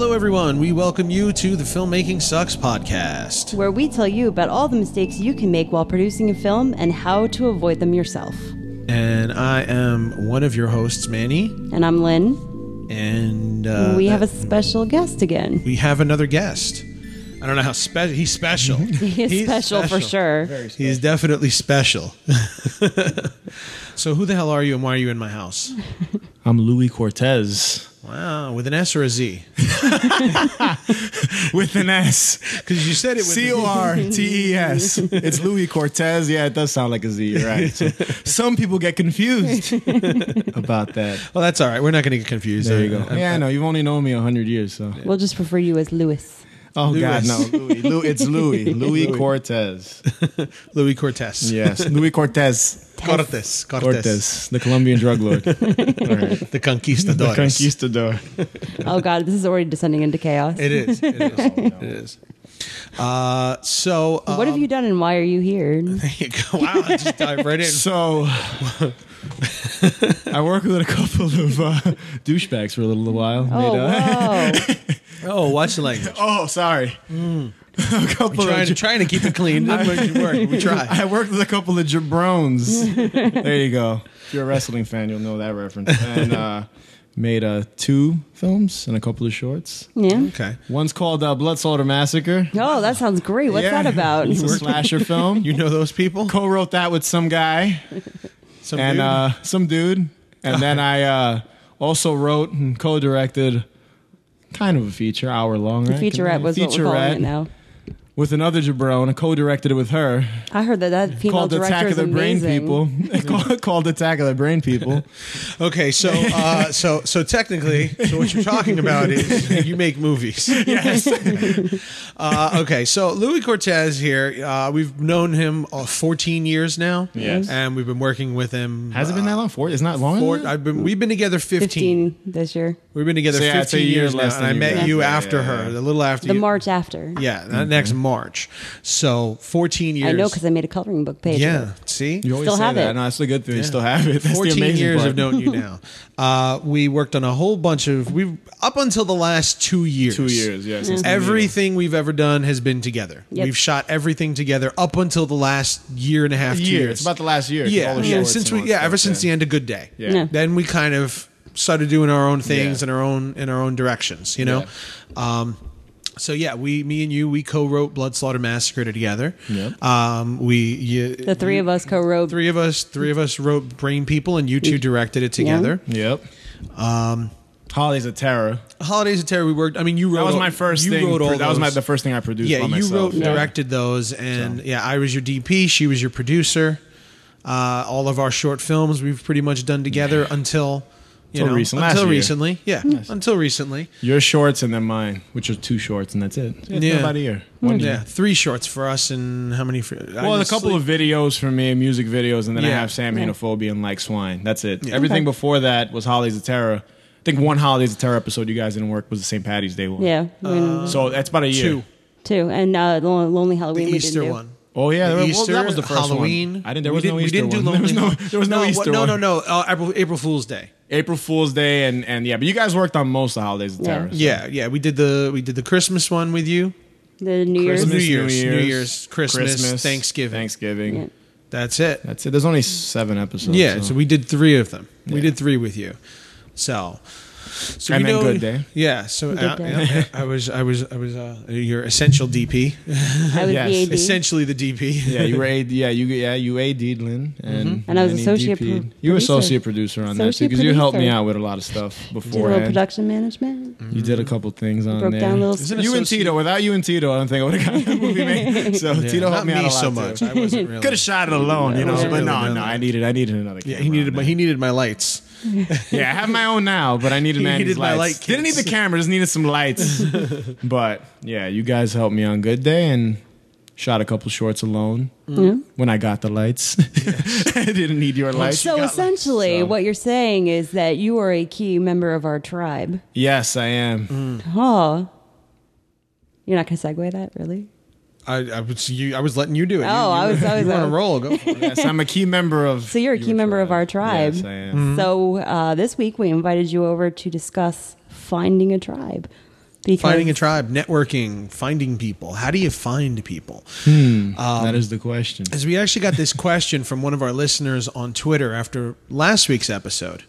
Hello, everyone. We welcome you to the Filmmaking Sucks podcast. where we tell you about all the mistakes you can make while producing a film and how to avoid them yourself. And I am one of your hosts, Manny. And I'm Lynn. And uh, we have a special guest again. we have another guest. I don't know how special. He's special. He is He's special, for sure. He's definitely special. so, who the hell are you, and why are you in my house? I'm Louis Cortes Wow, with an S or a Z? with an S. Because you said it with C O R T E S. It's Louis Cortes. Yeah, it does sound like a Z. Right. So some people get confused about that. Well, that's all right. We're not going to get confused. There you Uh, go. Yeah, I know. You've only known me hundred years, so. We'll just refer you as Lewis. Oh Louis. God, no, Louis. Lou, it's Louis. Louis Cortes. Louis Cortes. Yes, Louis Cortes. Cortez. Cortez. Cortez, the Colombian drug lord. All right. The conquistadores. The conquistador. Oh God, this is already descending into chaos. It is. It is. it is. Uh, so, uh, what have you done and why are you here? There you go. Wow, I just dive right in. So, I worked with a couple of uh, douchebags for a little while. Oh, Made, uh, whoa. Oh, watch the language. Oh, sorry. a couple Trying to, of. trying to keep it clean. Doesn't work. We try. I worked with a couple of jabrones. there you go. If you're a wrestling fan, you'll know that reference. And uh, made uh, two films and a couple of shorts. yeah. Okay. One's called uh, Blood Slaughter Massacre. Oh, that sounds great. What's Yeah. that about? It's a slasher film. You know those people? co-wrote that with some guy Some and dude? uh, some dude, and then I uh, also wrote and co-directed kind of a feature, hour long, right? Featurette was what we're calling it now. With another jabron. I co-directed it with her. I heard that that female called director Attack is of the Brain amazing. People. called, called Attack of the Brain People. Okay, so uh, so so technically, so what you're talking about is you make movies. yes. Uh, okay, so Louis Cortez here. Uh, we've known him uh, 14 years now. Yes. and we've been working with him. Has it been that long? Four? It's not long. Four, than that? I've been. We've been together 15. 15 this year. We've been together So, yeah, 15 year years now, less and I met you Yeah, after yeah, her, yeah. a little after The you. March after. Yeah, that next March. So 14 years. I know because I made a coloring book page. Yeah, see? You always Still say have that. it. No, that's the good thing. You still have it. That's 14 years part. of knowing you now. Uh, we worked on a whole bunch of we up until the last two years. Two years, yeah. since the Everything we've ever done has been together. Yep. We've shot everything together up until the last year and a half, meeting. two year. years. It's about the last year. yeah, All the yeah. Since we yeah, that ever stuff, since the end of Good Day. Yeah. Yeah. Then we kind of started doing our own things Yeah. in our own in our own directions. You know. Um, so yeah, we, me and you, we co-wrote Blood Slaughter Massacre together. Yep. Um, we you, The three of us co-wrote. three of us, three of us wrote Brain People, and you two directed it together. Yep. Um, Holidays of Terror. Holidays of Terror. We worked. I mean, you wrote. That was my first you thing. Wrote all that was my, those. the first thing I produced. Yeah, by you myself. wrote and Yeah. directed those, and So. yeah, I was your DP. She was your producer. Uh, all of our short films we've pretty much done together until you Until know recent- until year. recently. Yeah, until recently. Your shorts and then mine, which are two shorts, and that's it. Yeah, Yeah. about a year. One Yeah, year. three shorts for us, and how many for? Well, a couple of videos for me, music videos, and then I have Sam Yeah. Henophobia and Like Swine. That's it. Yeah. Everything Okay. before that was Holidays of Terror. I think one Holidays of Terror episode you guys didn't work was the St. Patty's Day one. Yeah, I mean, So that's about a year. two, two, and uh, the Lonely Halloween. the we Easter didn't do. one. Oh yeah, The well, Easter, that was the first Halloween. one. I didn't. There We was didn't- no we Easter didn't do one. Lonely There was no. There was no, what- Easter No, one. no, no. Uh, April, April Fool's Day. April Fool's Day and and yeah, but you guys worked on most of the Holidays of Yeah. So- Yeah, yeah. We did the we did the Christmas one with you. The New Year's. New Christmas, Year's, New Year's, Christmas, Thanksgiving. Thanksgiving. Yeah. That's it. That's it. There's only seven episodes. Yeah, so we did three of them. We did three with you. So, so And we then know, Good Day. Yeah, so Good uh, Day. yeah, I was, I was, I was uh, your essential DP, I was Yes. the AD. essentially the DP. yeah, you were a yeah you yeah you AD'd Lynn and And I was he associate DP'd. pro- you were producer. associate producer on that too because you helped me out with a lot of stuff Did a little beforehand. production management. You did a couple things on Broke there. down little. Isn't it you and Tito. Without you and Tito, I don't think I would have gotten the movie made. So Yeah, Tito helped me, out a lot so too. much. I wasn't really. Could have shot it alone, you know. But really no, no. I needed, I needed another. Yeah, he needed my he needed my lights. Yeah, I have my own now, but I needed He Manny's needed my lights. light Didn't need the camera, just needed some lights. but yeah, you guys helped me on Good Day and shot a couple shorts alone mm-hmm. when I got the lights. I didn't need your lights. So essentially, So- what you're saying is that you are a key member of our tribe. Yes, I am. Oh, you're not going to segue that, really? I, I was you. I was letting you do it. Oh, you, you, I was- I was, you were on uh, a roll. Go for it. yes, I'm a key member of. So you're a key your member of our tribe. Yes, I am. Mm-hmm. So uh, this week we invited you over to discuss finding a tribe. Because Finding a tribe, networking, finding people. How do you find people? that is the question. As we actually got this question from one of our listeners on Twitter after last week's episode,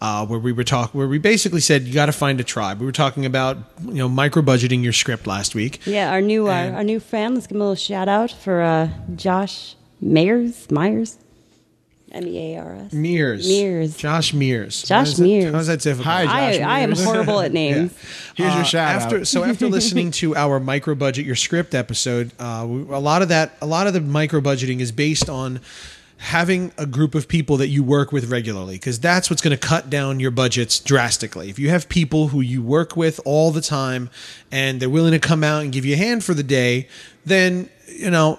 uh, where we were talk, where we basically said you got to find a tribe. We were talking about you know micro budgeting your script last week. Yeah, our new uh, our new fan. Let's give him a little shout out for uh, Josh Myers. Myers, M E A R S. Mears, Mears. Josh Mears, Josh How is that- Mears. How's that difficult? Hi, I, Josh I am horrible at names. Here's your Uh, shout after, out. So after listening to our micro budget your script episode, uh, we, a lot of that, a lot of the micro budgeting is based on having a group of people that you work with regularly because that's what's going to cut down your budgets drastically. If you have people who you work with all the time and they're willing to come out and give you a hand for the day, then you know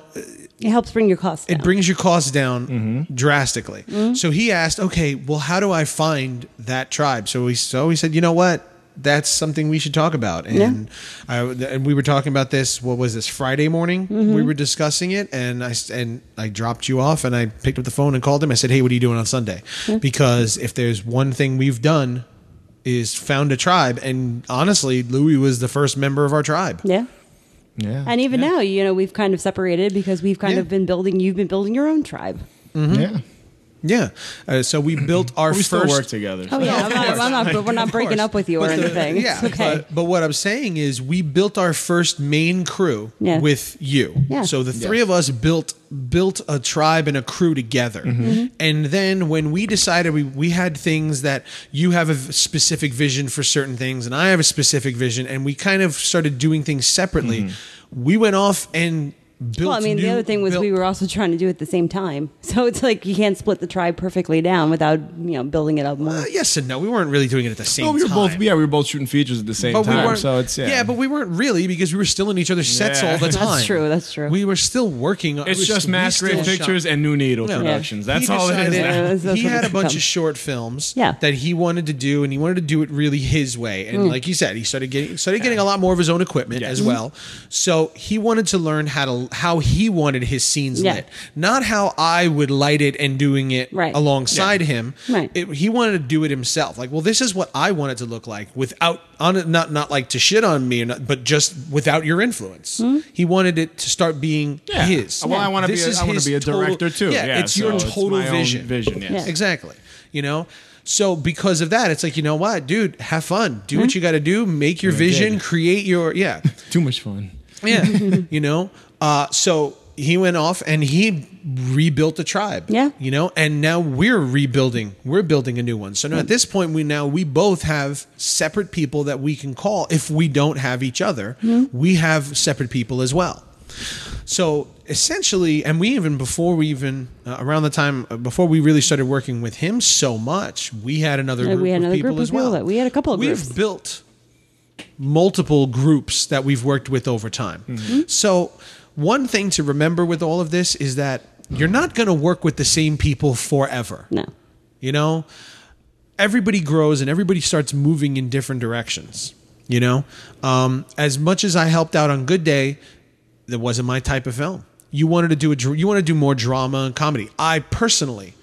It helps bring your costs down. it brings your costs down Mm-hmm. drastically. So he asked, okay, well, how do I find that tribe? So we so we said, you know what? That's something we should talk about. And I, and we were talking about this. What was this Friday morning? Mm-hmm. We were discussing it, and I s- and I dropped you off, and I picked up the phone and called him. I said, hey, what are you doing on Sunday? Because if there's one thing we've done is found a tribe, and honestly, Louis was the first member of our tribe. yeah. yeah, And even now, you know, we've kind of separated because we've kind Yeah. of been building. You've been building your own tribe. yeah. Yeah. Uh, so we built our We first still work together. Oh yeah, I'm not, I'm not, we're not breaking up with you or the- anything. yeah, it's okay. But, but what I'm saying is, we built our first main crew Yeah. with you. Yeah. So the three of us built built a tribe and a crew together. Mm-hmm. And then when we decided we we had things that you have a specific vision for certain things, and I have a specific vision, and we kind of started doing things separately. We went off and built. well, I mean, the other thing was built- we were also trying to do it at the same time. So it's like you can't split the tribe perfectly down without you know building it up more. Uh, yes and no. We weren't really doing it at the same No, we were time. both. Yeah, we were both shooting features at the same but we time. weren't. So it's yeah. but we weren't really because we were still in each other's sets Yeah. all the time. That's true, that's true. We were still working. on it's we just st- we Mass Grave Pictures shot. and New Needle Yeah. Productions. He That's all it is now. Yeah, that's- that's he had a bunch become. of short films Yeah. that he wanted to do, and he wanted to do it really his way. And like you said, he started getting started getting a lot more of his own equipment as well. So he wanted to learn how to how he wanted his scenes Yeah. lit, not how I would light it and doing it Right. alongside him. Right. It- he wanted to do it himself. Like, well, this is what I want it to look like without on it, not not like to shit on me, or not, but just without your influence. Hmm? He wanted it to start being Yeah. his. Well, I want to be. This A, want to be a total- director too. Yeah, Yeah, it's your so total my own vision. Vision. Yes. Yeah. Exactly. You know? So because of that, it's like, you know what, dude, have fun. Do what you got to do. Make your I vision, did. create your, yeah. Too much fun. Yeah. you know? Uh, so he went off and he rebuilt the tribe. Yeah. You know, and now we're rebuilding. We're building a new one. So now at this point, we now we both have separate people that we can call if we don't have each other. We have separate people as well. So essentially, and we even before we even uh, around the time uh, before we really started working with him so much, we had another Yeah, group we had of another people group as well. people we had a couple of We've groups. built multiple groups that we've worked with over time. Mm-hmm. So one thing to remember with all of this is that you're not going to work with the same people forever. No. You know, everybody grows and everybody starts moving in different directions. You know, um, as much as I helped out on Good Day, that wasn't my type of film. You wanted to do a, you want to do more drama and comedy. I personally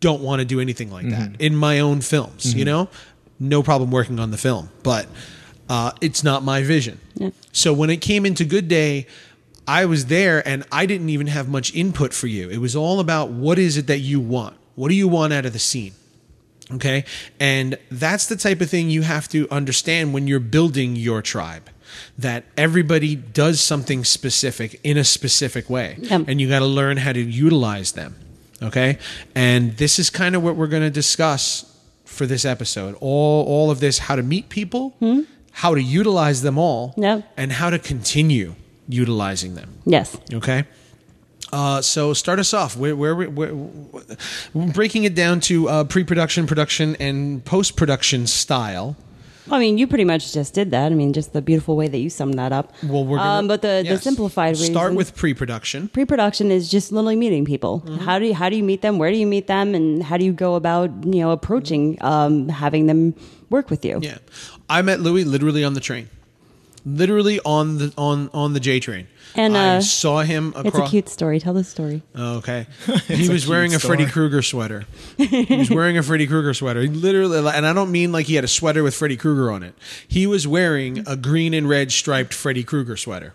don't want to do anything like that in my own films. You know, no problem working on the film, but uh, it's not my vision. Yeah. So when it came into Good Day, I was there and I didn't even have much input for you. It was all about what is it that you want? What do you want out of the scene? Okay. And that's the type of thing you have to understand when you're building your tribe. That everybody does something specific in a specific way. And you got to learn how to utilize them. Okay. And this is kind of what we're going to discuss for this episode. All, all of this how to meet people, how to utilize them all, Yep. and how to continue utilizing them. Yes. Okay. Uh, so start us off. Where, where, where, where breaking it down to uh, pre-production, production, and post-production style. Well, I mean, you pretty much just did that. I mean, just the beautiful way that you summed that up. Well, we're gonna, um, but the, yes. the simplified Start with pre-production. pre-production is just literally meeting people. Mm-hmm. How do you, how do you meet them? Where do you meet them? And how do you go about you know approaching um, having them work with you? Yeah, I met Louis literally on the train. literally on the on on the J train. And, I uh, saw him It's a cute story. Tell the story. Oh, okay. he a was wearing a cute Freddy. Krueger sweater. he was wearing a Freddy Krueger sweater. He literally, and I don't mean like he had a sweater with Freddy Krueger on it. He was wearing a green and red striped Freddy Krueger sweater.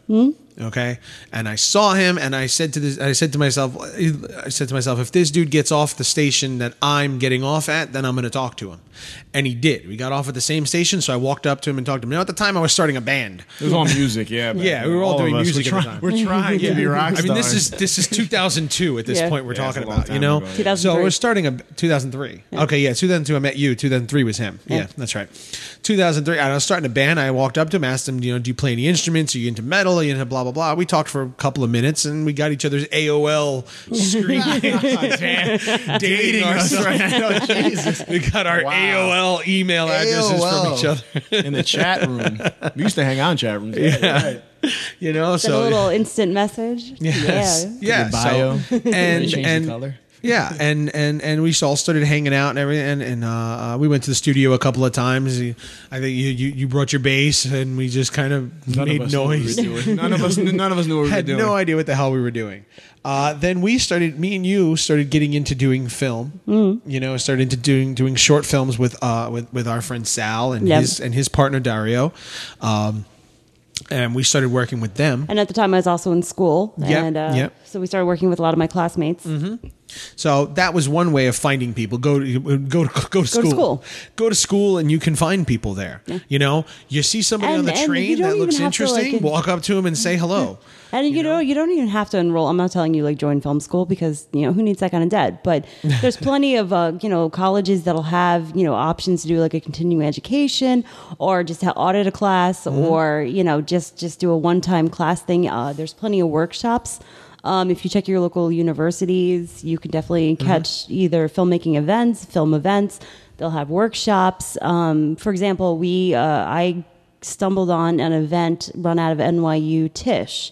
Okay, and I saw him, and I said to this, I said to myself, I said to myself, if this dude gets off the station that I'm getting off at, then I'm going to talk to him. And he did. We got off at the same station, so I walked up to him and talked to him. Now at the time, I was starting a band. It was all music, yeah. but Yeah, we were all of doing music We're, at the try- time. we're trying to be rock stars. I mean, this is this is 2002 at this Yeah. point we're Yeah, talking about, you know. ago, yeah. So 2003. we're starting a 2003. Okay, yeah, 2002 I met you. 2003 was him. Yeah, Yeah. that's right. 2003 I was starting a band. I walked up to him, asked him, you know, do you play any instruments? Are you into metal? Are you into blah blah blah? We talked for a couple of minutes and we got each other's AOL screen dating us ourselves. right now. Oh, Jesus. We got our Wow. AOL email addresses from each other. In the chat room. We used to hang out in chat rooms. Yeah. Right. You know, Send a so little instant message. Yes. Yeah. Yeah. bio. So, and Change the and color. Yeah, and and and we all started hanging out and everything, and, and uh, uh, we went to the studio a couple of times. I think you you, you brought your bass, and we just kind of None made of noise. We. None of us. None of us knew what we were Had doing. no idea what the hell we were doing. Uh, then we started. Me and you started getting into doing film. Mm-hmm. You know, started into doing doing short films with uh with, with our friend Sal and Yep. his and his partner Dario. Um, and we started working with them. And at the time, I was also in school. Yep, And uh, yep. so we started working with a lot of my classmates. So that was one way of finding people. Go to go to go to school. school. Go to school, and you can find people there. You know, you see somebody And- on the train that looks to, interesting. like, walk up to him and say hello. And you, know, you don't even have to enroll. I'm not telling you like join film school because you know who needs that kind of debt. But there's plenty of uh, you know colleges that'll have you know options to do like a continuing education or just to audit a class Mm-hmm. or you know just just do a one time class thing. Uh, there's plenty of workshops. Um, if you check your local universities, you can definitely Mm-hmm. catch either filmmaking events, film events. They'll have workshops. Um, for example, we uh, I stumbled on an event run out of NYU Tisch,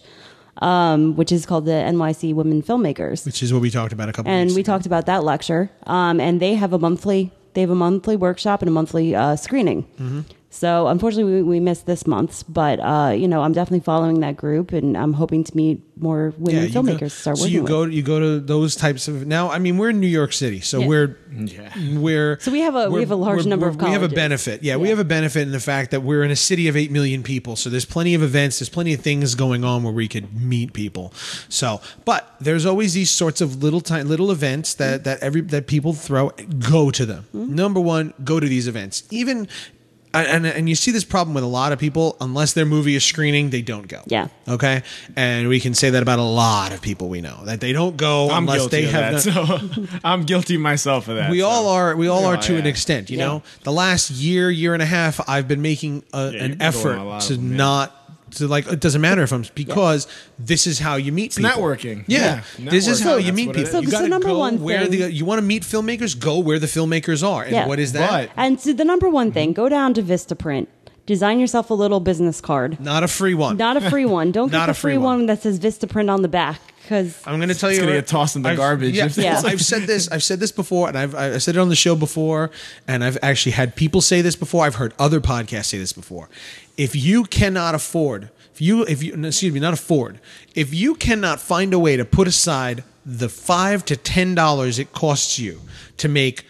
um, which is called the NYC Women Filmmakers, Which is what we talked about a couple. and we ago. talked about that lecture. Um, and they have a monthly they have a monthly workshop and a monthly uh, screening. Mm-hmm. So unfortunately, we, we missed this month's, but uh, you know I'm definitely following that group, and I'm hoping to meet more women you go- filmmakers to start so working you with. go you go to those types of now. I mean, we're in New York City, so Yeah. we're Yeah. we're So we have a- we have a large number of we're- We have a benefit. Yeah, we have a benefit in the fact that we're in a city of eight million people. So there's plenty of events. There's plenty of things going on where we could meet people. So, but there's always these sorts of little time little events that that every that people throw. Go to them. Mm-hmm. Number one, go to these events. Even. And, and you see this problem with a lot of people. Unless their movie is screening, they don't go. Yeah. Okay. And we can say that about a lot of people we know that they don't go I'm unless guilty they of have. that. no- So I'm guilty myself of that. we so. all are. We all Oh, are to an extent. You Yeah. know, the last year, year and a half, I've been making a, Yeah, an you've been going effort a to them, yeah. not to like. It doesn't matter if I'm because this is how you meet It's people. networking. Yeah, Yeah, this is networking. how you That's meet what it people. is. you So- got so to number go one where thing- the you want to meet filmmakers. Go where the filmmakers are. And Yeah. what is that? But- and so the number one thing, go down to Vistaprint, design yourself a little business card. Not a free one. Not a free one. Don't Not get the a free free one. one that says Vistaprint on the back because I'm going to tell It's you, gonna right- get tossed in the I've- garbage. Yeah, Yeah. I've said this. I've said this before, and I've I said it on the show before, and I've actually had people say this before. I've heard other podcasts say this before. If you cannot afford, if you if you excuse me, not afford, if you cannot find a way to put aside the five to ten dollars it costs you to make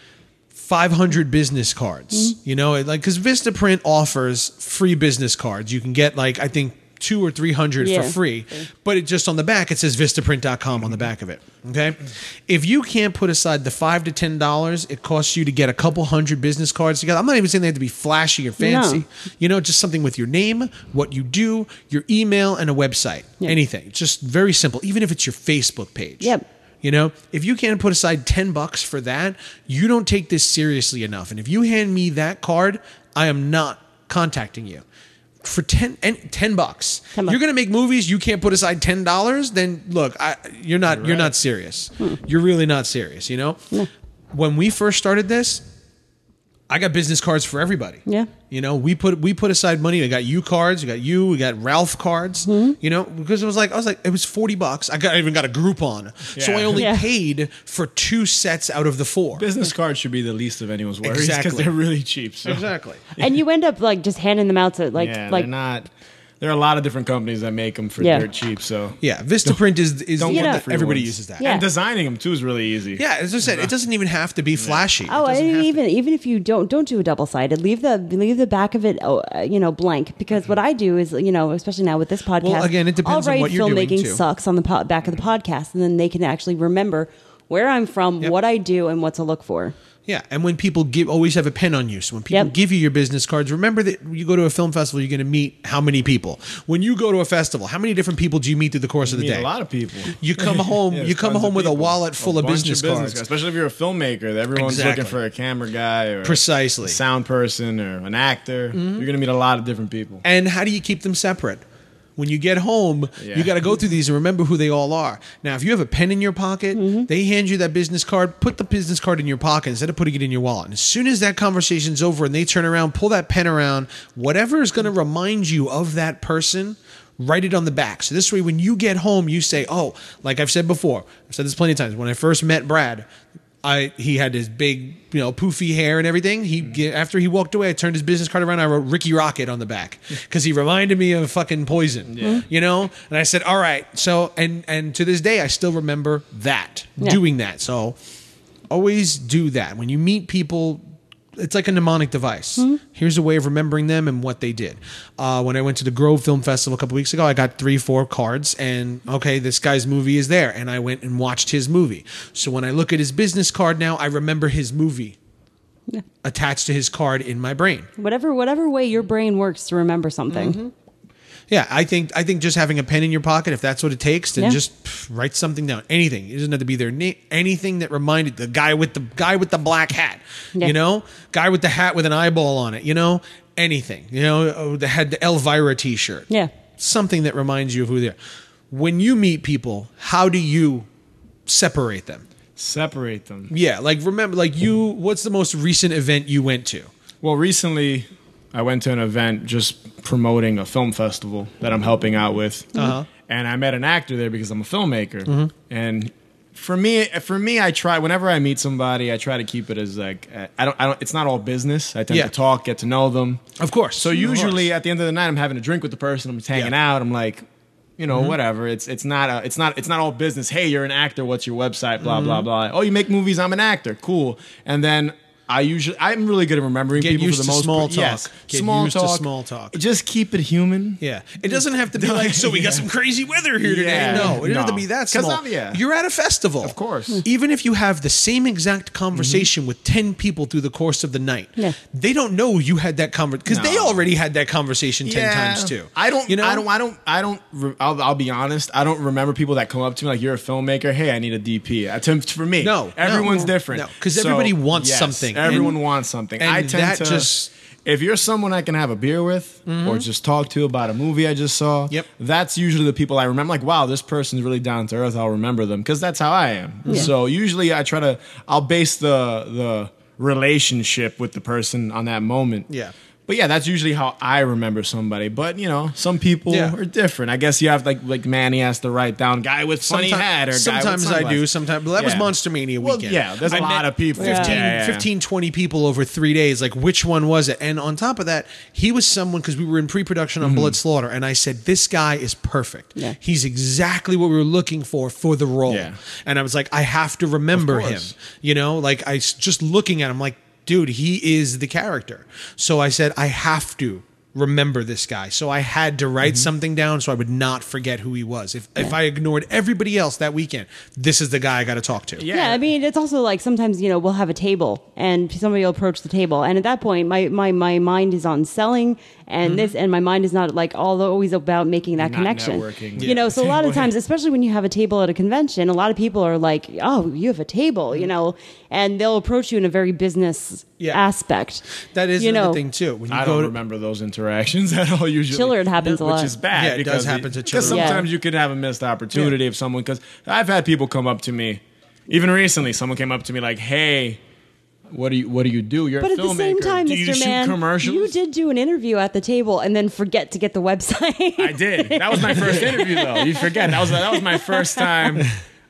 500 business cards. Mm-hmm. You know, like because Vistaprint offers free business cards. You can get like I think two or three hundred Yeah. for free, but it just on the back it says Vistaprint.com on the back of it. Okay, if you can't put aside the five to ten dollars it costs you to get a couple hundred business cards together, I'm not even saying they have to be flashy or fancy. No. You know, just something with your name, what you do, your email, and a website. Anything, just very simple. Even if it's your Facebook page. Yep. You know, if you can't put aside 10 bucks for that, you don't take this seriously enough. And if you hand me that card, I am not contacting you. For 10, 10 bucks. 10 bucks. You're going to make movies, you can't put aside $10, then look, I, you're not you're not serious. You're really not serious, you know? When we first started this, I got business cards for everybody. Yeah. You know, we put we put aside money. I got you cards, we got you, we got Ralph cards. Mm-hmm. You know, because it was like I was like it was forty bucks. I got I even got a Groupon, so I only Yeah. paid for two sets out of the four. Business cards should be the least of anyone's worries because Exactly. they're really cheap. So. Exactly. and you end up like just handing them out to like yeah, like they're not. There are a lot of different companies that make them for Yeah. dirt cheap. So Yeah, Vistaprint is is don't one get that free everybody ones. uses that. Yeah. and designing them too is really easy. Yeah, as I said, it doesn't even have to be flashy. Oh, It doesn't and to- even even if you don't don't do a double sided, leave the leave the back of it, oh, uh, you know, blank. Because what I do is, you know, especially now with this podcast, again, it depends I'll on what you're doing, filmmaking too. sucks on the po- back of the podcast, and then they can actually remember where I'm from, Yep. what I do, and what to look for. Yeah, and when people give, always have a pen on you. So when people Yep. give you your business cards, remember that you go to a film festival, you're going to meet how many people. When you go to a festival, how many different people do you meet through the course of the Meet day? a lot of people. You come home, Yeah, you come home of with a wallet full A of bunch business, cards. especially if you're a filmmaker. Everyone's Exactly. looking for a camera guy or Precisely. a sound person or an actor. Mm-hmm. You're gonna meet a lot of different people. And how do you keep them separate? When you get home, Yeah. you got to go through these and remember who they all are. Now, if you have a pen in your pocket, mm-hmm. they hand you that business card, put the business card in your pocket instead of putting it in your wallet. And as soon as that conversation's over and they turn around, pull that pen around, whatever is going to remind you of that person, write it on the back. So this way, when you get home, you say, "Oh, like I've said before, I've said this plenty of times. When I first met Brad, I he had his big, you know, poofy hair and everything. He mm-hmm. after he walked away, I turned his business card around. I wrote Rikki Rockett on the back because he reminded me of fucking Poison. Mm-hmm. You know, and I said, "All right." So and and to this day, I still remember that Yeah. doing that. So always do that when you meet people. It's like a mnemonic device. Here's a way of remembering them and what they did. Uh, when I went to the Grove Film Festival a couple weeks ago, I got three, four cards, and okay, this guy's movie is there, and I went and watched his movie. So when I look at his business card now, I remember his movie attached to his card in my brain. Whatever whatever way your brain works to remember something. Mm-hmm. Yeah, I think I think just having a pen in your pocket, if that's what it takes, then Yeah. just pff, write something down. Anything. It doesn't have to be their name. Anything that reminded the guy with the guy with the black hat. Yeah. You know, guy with the hat with an eyeball on it. You know, anything. You know, oh, that had the Elvira T-shirt. Yeah. something that reminds you of who they are. When you meet people, how do you separate them? Separate them. Yeah, like remember, like you. What's the most recent event you went to? Well, recently I went to an event just promoting a film festival that I'm helping out with, Uh-huh. and I met an actor there because I'm a filmmaker. Mm-hmm. And for me, for me, I try whenever I meet somebody, I try to keep it as like I don't, I don't. It's not all business. I tend Yeah. to talk, get to know them. Of course. So usually course. at the end of the night, I'm having a drink with the person. I'm just hanging Yeah. out. I'm like, you know, whatever. It's it's not a, it's not it's not all business. Hey, you're an actor. What's your website? Blah blah blah. Oh, you make movies. I'm an actor. Cool. And then. I usually I'm really good at remembering Get people used for the to most small part. talk. Yes, Get small used to talk. small talk. Just keep it human. Yeah, it doesn't have to be like. So we got some crazy weather here today. Yeah. no, it doesn't have to No. be that 'Cause small. I'm- yeah. You're at a festival, Of course. Even if you have the same exact conversation with ten people through the course of the night, Yeah. they don't know you had that conversation because they No. already had that conversation ten times too. I don't. You know, I don't. I don't. I don't. re- I'll, I'll be honest. I don't remember people that come up to me like, "You're a filmmaker. Hey, I need a DP." Uh, to- for me, No, everyone's no. different. No, 'cause everybody wants yes, something. Everyone And- wants something. I tend that to just- If you're someone I can have a beer with mm-hmm. or just talk to about a movie I just saw, Yep. that's usually the people I remember. Like, wow, this person's really down to earth. I'll remember them because that's how I am. So usually I try to. I'll base the the relationship with the person on that moment. Yeah. But yeah, that's usually how I remember somebody. But you know, some people Yeah. are different. I guess you have like like Manny has to write down guy with funny Sometime- hat or guy with sometimes I do. Sometimes, but that was Monster Mania Well, weekend. yeah, there's a I lot of people. 15, Yeah, yeah. 15, 20 people over three days. Like, which one was it? And on top of that, he was someone because we were in pre-production Mm-hmm. on Blood Slaughter, and I said, "This guy is perfect. Yeah. He's exactly what we were looking for for the role." Yeah. And I was like, I have to remember him. You know, like I just looking at him, like, dude, he is the character. So I said, I have to remember this guy. So I had to Mm-hmm. write something down so I would not forget who he was. If if I ignored everybody else that weekend, this is the guy I got to talk to. Yeah. I mean, it's also like sometimes you know we'll have a table and somebody will approach the table, and at that point, my my my mind is on selling and this, and my mind is not like all always about making that Not connection. networking. You know, so a lot of times, especially when you have a table at a convention, a lot of people are like, "Oh, you have a table," you know, and they'll approach you in a very business Yeah. aspect. That is you another know, thing too. When you I go don't to, remember those interactions at all. Usually, Chiller, it happens a lot. which is bad. Yeah, it does because happen to Because chiller. Yeah. sometimes you could have a missed opportunity of someone. Because I've had people come up to me, even recently. Someone came up to me like, "Hey, what do you what do you do? You're But a at the same time, do Mr. you shoot Man, commercials?" you did do an interview at the table and then forget to get the website. I did. That was my first interview, though. You forget that was that was my first time.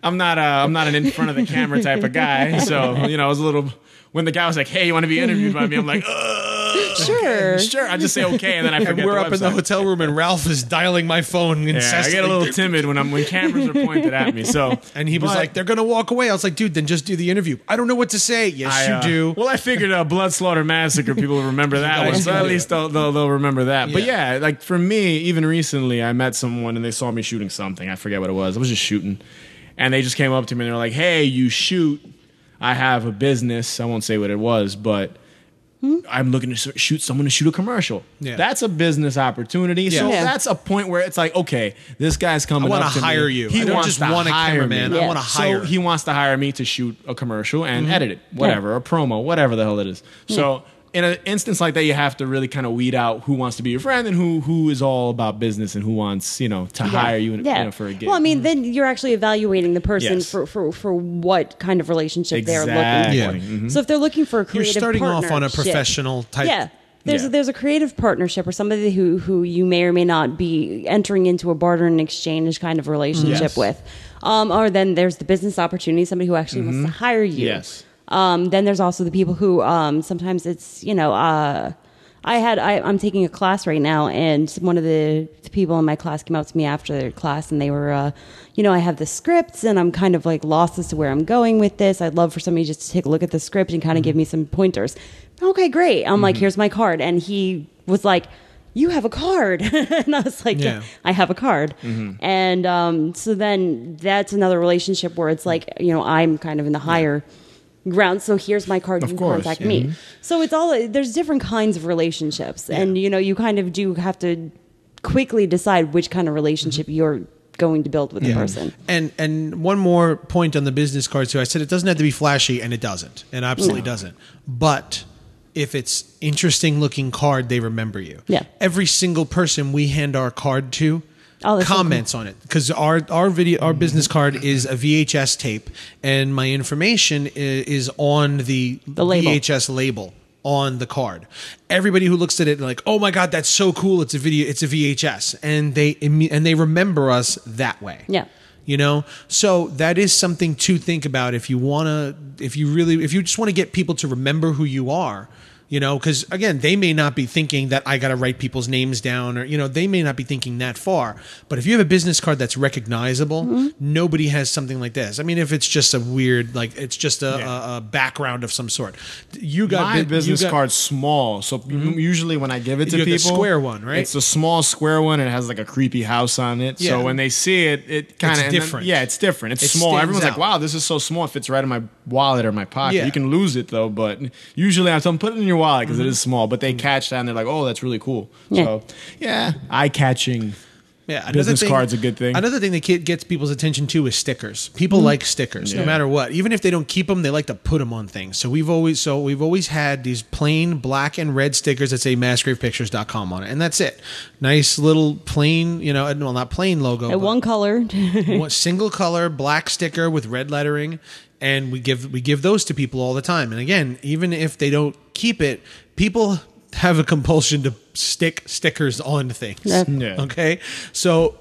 I'm not a I'm not an in front of the camera type of guy, so you know I was a little. When the guy was like, "Hey, you want to be interviewed by me?" I'm like, Ugh. sure. Sure, I just say okay, and then I forget. and we're up in the hotel room, and Ralph is dialing my phone Yeah, I get a little timid when I'm when cameras are pointed at me. So and he was but like, "They're gonna walk away." I was like, "Dude, then just do the interview." I don't know what to say. Yes, I, you uh, do. Well, I figured uh, Blood Slaughter Massacre. People will remember that one, so at least they'll, they'll they'll remember that. But Yeah. yeah, like for me, even recently, I met someone and they saw me shooting something. I forget what it was. I was just shooting, and they just came up to me and they're like, "Hey, you shoot? I have a business. I won't say what it was, but." I'm looking to shoot someone to shoot a commercial. Yeah. That's a business opportunity. So Yeah. that's a point where it's like, okay, this guy's coming. I up to me. hire you. He I don't wants just to want a hire cameraman. me. I want to hire. So he wants to hire me to shoot a commercial Mm-hmm. and edit it, whatever, a promo, whatever the hell it is. So in an instance like that, you have to really kind of weed out who wants to be your friend and who who is all about business and who wants you know to hire you, in, you know, for a gig. Well, I mean, then you're actually evaluating the person Yes. for, for, for what kind of relationship they're Exactly. looking for. Yeah. Mhm. So if they're looking for a creative, You're starting off on a professional type. yeah. There's Yeah. A, there's a creative partnership or somebody who who you may or may not be entering into a barter and exchange kind of relationship Yes. with, um, or then there's the business opportunity, somebody who actually wants to hire you. Yes. Um, then there's also the people who um, sometimes it's you know uh, I had I, I'm taking a class right now, and one of the, the people in my class came up to me after their class, and they were uh, you know I have the scripts, and I'm kind of like lost as to where I'm going with this. I'd love for somebody just to take a look at the script and kind of give me some pointers. Okay, great. I'm like, here's my card, and he was like. You have a card, and I was like, Yeah. yeah, I have a card, and um, so then that's another relationship where it's like, you know, I'm kind of in the higher ground. So here's my card. Of you course, contact yeah. me. So it's all there's different kinds of relationships, and you know, you kind of do have to quickly decide which kind of relationship mm-hmm. you're going to build with the person. And and one more point on the business card too. I said it doesn't have to be flashy, and it doesn't. It absolutely No. doesn't. But if it's interesting looking card, they remember you. Yeah. Every single person we hand our card to Oh, that's so comments on it because our our video our business card is a VHS tape, and my information is, is on the, The label. VHS label on the card. Everybody who looks at it like, "Oh my god, that's so cool! It's a video, it's a VHS," and they and they remember us that way. Yeah. You know, so that is something to think about if you want to, if you really, if you just want to get people to remember who you are, you know, because again, they may not be thinking that I got to write people's names down or, you know, they may not be thinking that far. But if you have a business card that's recognizable, Mm-hmm. nobody has something like this. I mean, if it's just a weird, like, it's just a, Yeah. a, a background of some sort. You got my you business got- card's small, so usually when I give it to You have the people, square one, right? It's a small square one, and it has like a creepy house on it. Yeah. So when they see it, it kind of different. Yeah, it's different. It's It small. Everyone's out. like, "Wow, this is so small. It fits right in my wallet or my pocket." Yeah. You can lose it though, but usually I tell them put it in your wallet because Mm-hmm. is small. But they catch that and they're like, "Oh, that's really cool." Yeah. So yeah, eye catching. Yeah, another Business thing- card's a good thing. Another thing that get- gets people's attention too is stickers. People Mm-hmm. like stickers, no matter what. Even if they don't keep them, they like to put them on things. So we've always so we've always had these plain black and red stickers that say massgravepictures.com on it, and that's it. Nice little plain, you know, well not plain logo, At one color, one single color black sticker with red lettering and we give we give those to people all the time and again even if they don't keep it people have a compulsion to stick stickers on things Yeah. Yeah. okay so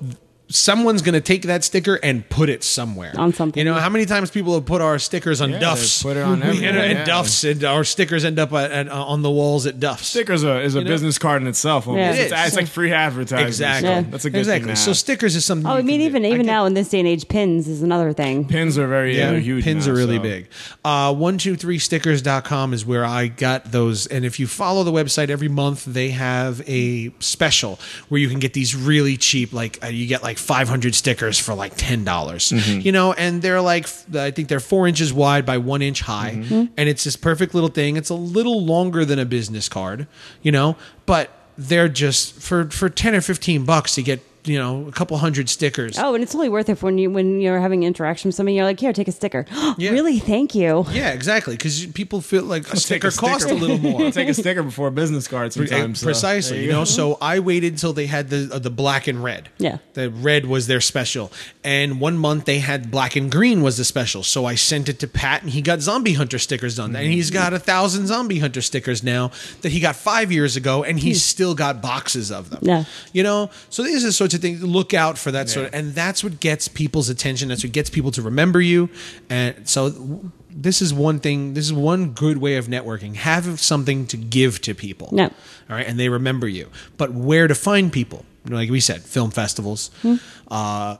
someone's going to take that sticker and put it somewhere On something. you know how many times people have put our stickers on Yeah, duffs they put it on You know, and yeah. duffs and our stickers end up at, at, on the walls at duffs Stickers a, is a know? business card in itself. almost. Yeah. It's, It is. it's like free advertising. exactly so Yeah. That's a good exactly thing. to so stickers is something oh, I mean, can do. even even now in this day and age, pins is another thing. pins are very yeah, they're huge. Pins now, are really so. big. Uh, 123stickers.com is where I got those. And if you follow the website every month, they have a special where you can get these really cheap, like uh, you get like 500 stickers for like 10. dollars Mm-hmm. You know, and they're like, I think they're four inches wide by one inch high. Mm-hmm. And it's this perfect little thing. It's a little longer than a business card, you know, but they're just for, for 10 or 15 bucks to get, you know, a couple hundred stickers. Oh, and it's only worth it when you when you're having interaction with somebody. You're like, here, take a sticker. Yeah. Really, thank you. Yeah, exactly. Because people feel like a sticker a sticker. costs a little more. Take a sticker before a business card sometimes. so Precisely, there you know. So I waited until they had the uh, the black and red. Yeah. the red was their special, and one month they had black and green was the special. So I sent it to Pat, and he got Zombie Hunter stickers done, and he's got a thousand Zombie Hunter stickers now that he got five years ago, and he's still got boxes of them. Yeah. you know. So this is so sorts of things. Look out for that sort of, and that's what gets people's attention. That's what gets people to remember you. And so, this is one thing. This is one good way of networking. Have something to give to people. No. All right, and they remember you. But where to find people? Like we said, film festivals. Hmm. Uh,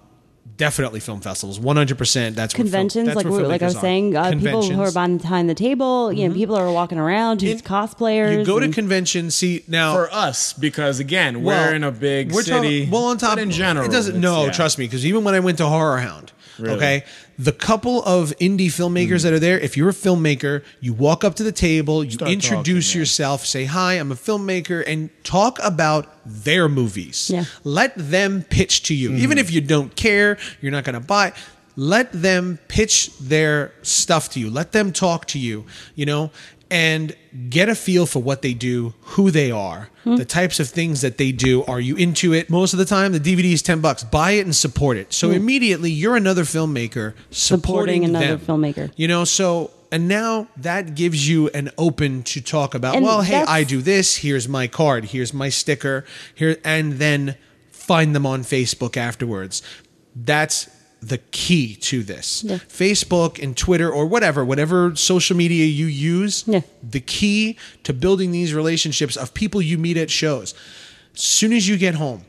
definitely film festivals. One hundred percent. That's where film- conventions that's like where like I was are. saying, uh, people who are Mm-hmm. behind the table. You know, people are walking around who's In- cosplayers. You go to and- conventions. See now for us because again Well, we're in a big we're city. talking- well, on top but in general, it doesn't. it's- No, yeah. trust me, because even when I went to Horror Hound, Really? okay, the couple of indie filmmakers that are there. If you're a filmmaker, you walk up to the table, you Start introduce talking, yeah. yourself, say hi, I'm a filmmaker, and talk about their movies. Yeah. Let them pitch to you, Mm-hmm. even if you don't care, you're not going to buy. Let them pitch their stuff to you. Let them talk to you. You know. And get a feel for what they do, who they are, Hmm. the types of things that they do. Are you into it? Most of the time, the DVD is ten bucks. Buy it and support it. So immediately, you're another filmmaker supporting, Hmm. Supporting another them. filmmaker. You know, so and now that gives you an open to talk about. And well, hey, I do this. Here's my card. Here's my sticker. Here, and then find them on Facebook afterwards. That's the key to this. Yeah. Facebook and Twitter or whatever, whatever social media you use, Yeah. the key to building these relationships of people you meet at shows. As soon as you get home,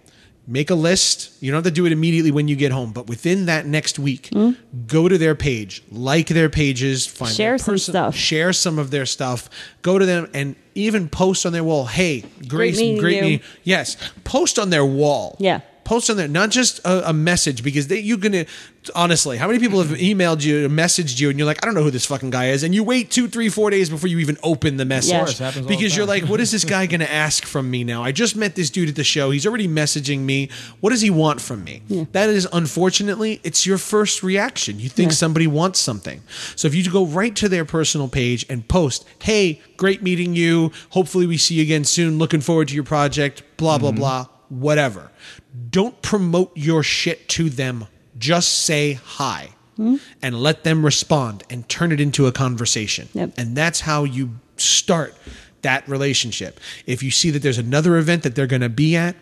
make a list. You don't have to do it immediately when you get home, but within that next week, mm-hmm. go to their page, like their pages, find? Share their some stuff. share some of their stuff, go to them and even post on their wall, hey, Grace, meeting great you." meeting. Yes, post on their wall. Yeah. Post on there, not just a, a message, because they, you're gonna. Honestly, how many people have mm-hmm. emailed you, messaged you, and you're like, I don't know who this fucking guy is, and you wait two, three, four days before you even open the message, Yeah. Of course, happens all the because you're time. like, what is this guy gonna ask from me now? I just met this dude at the show. He's already messaging me. What does he want from me? That is unfortunately, it's your first reaction. You think somebody wants something. So if you go right to their personal page and post, "Hey, great meeting you. Hopefully we see you again soon. Looking forward to your project." Blah blah mm-hmm. blah. Whatever. Don't promote your shit to them. Just say hi. And let them respond and turn it into a conversation. Yep. And that's how you start that relationship. If you see that there's another event that they're going to be at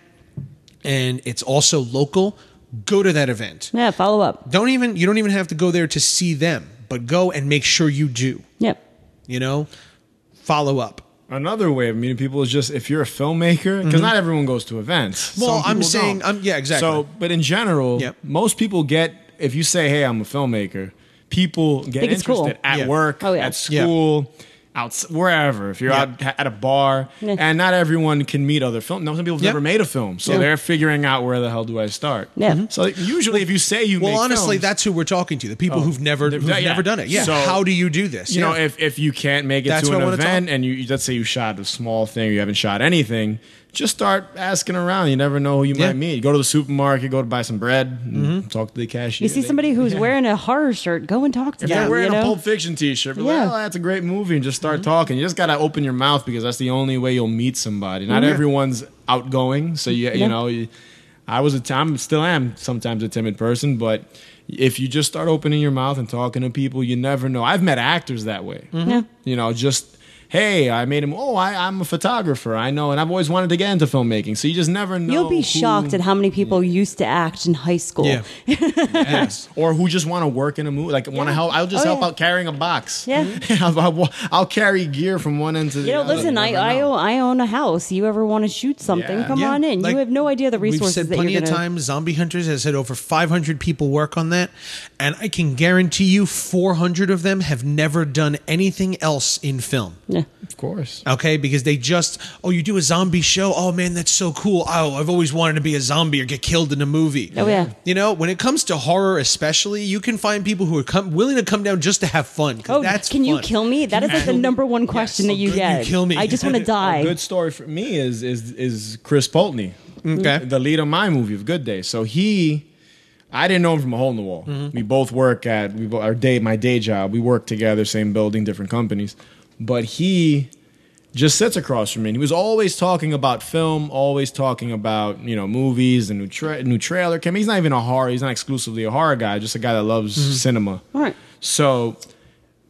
and it's also local, go to that event. yeah, follow up. Don't even you don't even have to go there to see them, but go and make sure you do. Yep. You know? Follow up. Another way of meeting people is just if you're a filmmaker, because not everyone goes to events. Mm-hmm. Well, I'm saying- don't. I'm- yeah, exactly. So, but in general, Yep. most people get if you say, "Hey, I'm a filmmaker," people get interested cool. at Yeah. work, Oh, yeah. at school. Out wherever, if you're Yeah. out at a bar, Yeah. and not everyone can meet other film. No, some people have Yeah. never made a film, so Yeah. they're figuring out where the hell do I start. Yeah. Mhm. So usually, if you say you, Well, make honestly, films- that's who we're talking to. The people who've never who've yeah. never done it. Yeah. So- How do you do this? you know if if you can't make it That's to an wanna event and you let's say you shot a small thing or you haven't shot anything just start asking around you never know who you Yeah. might meet go to the supermarket go to buy some bread and mm-hmm. talk to the cashier You see They- somebody who's yeah. wearing a horror shirt, go and talk to if them. they're wearing you know? a Pulp Fiction t-shirt, be like, Yeah. oh, that's a great movie, and just start mm-hmm. talking. You just gotta open your mouth because that's the only way you'll meet somebody. Not Yeah. everyone's outgoing, so you you know. You, I was a time, still am sometimes a timid person, but if you just start opening your mouth and talking to people, you never know. I've met actors that way. Mm-hmm. Yeah. You know, just hey, I made him. Oh, I, I'm a photographer. I know, and I've always wanted to get into filmmaking. So you just never know. You'll be who- shocked at how many people used to act in high school. Yeah. yes. or who just want to work in a movie, like want to Yeah. help. I'll just Oh, help yeah. out carrying a box. Yeah. I'll, I'll, I'll carry gear from one end to the You know, other. listen, I, I, know. own, I own a house. You ever want to shoot something? Yeah. Come Yeah, on in. like, you have no idea the resources We've said that plenty you're of gonna. times. Zombie Hunters has had over 500 people work on that, and I can guarantee you, 400 of them have never done anything else in film. Yeah. Of course. Okay, because they just oh, you do a zombie show. Oh man, that's so cool. Oh, I've always wanted to be a zombie or get killed in a movie. Oh, yeah. You know, when it comes to horror, especially, you can find people who are come, willing to come down just to have fun. Oh, that's can you kill me? That is like the number one question that you Could you get. kill me? I just want to A die. good story for me is is is Chris Poltney, Okay. the lead of my movie of Good Day. So he, I didn't know him from a hole in the wall. Mm-hmm. We both work at we bo- our day my day job. We work together, same building, different companies. But he just sits across from me. And he was always talking about film, always talking about you know movies and new tra- new trailer. came. He's not even a horror. He's not exclusively a horror guy. Just a guy that loves Mm-hmm. cinema. All right. So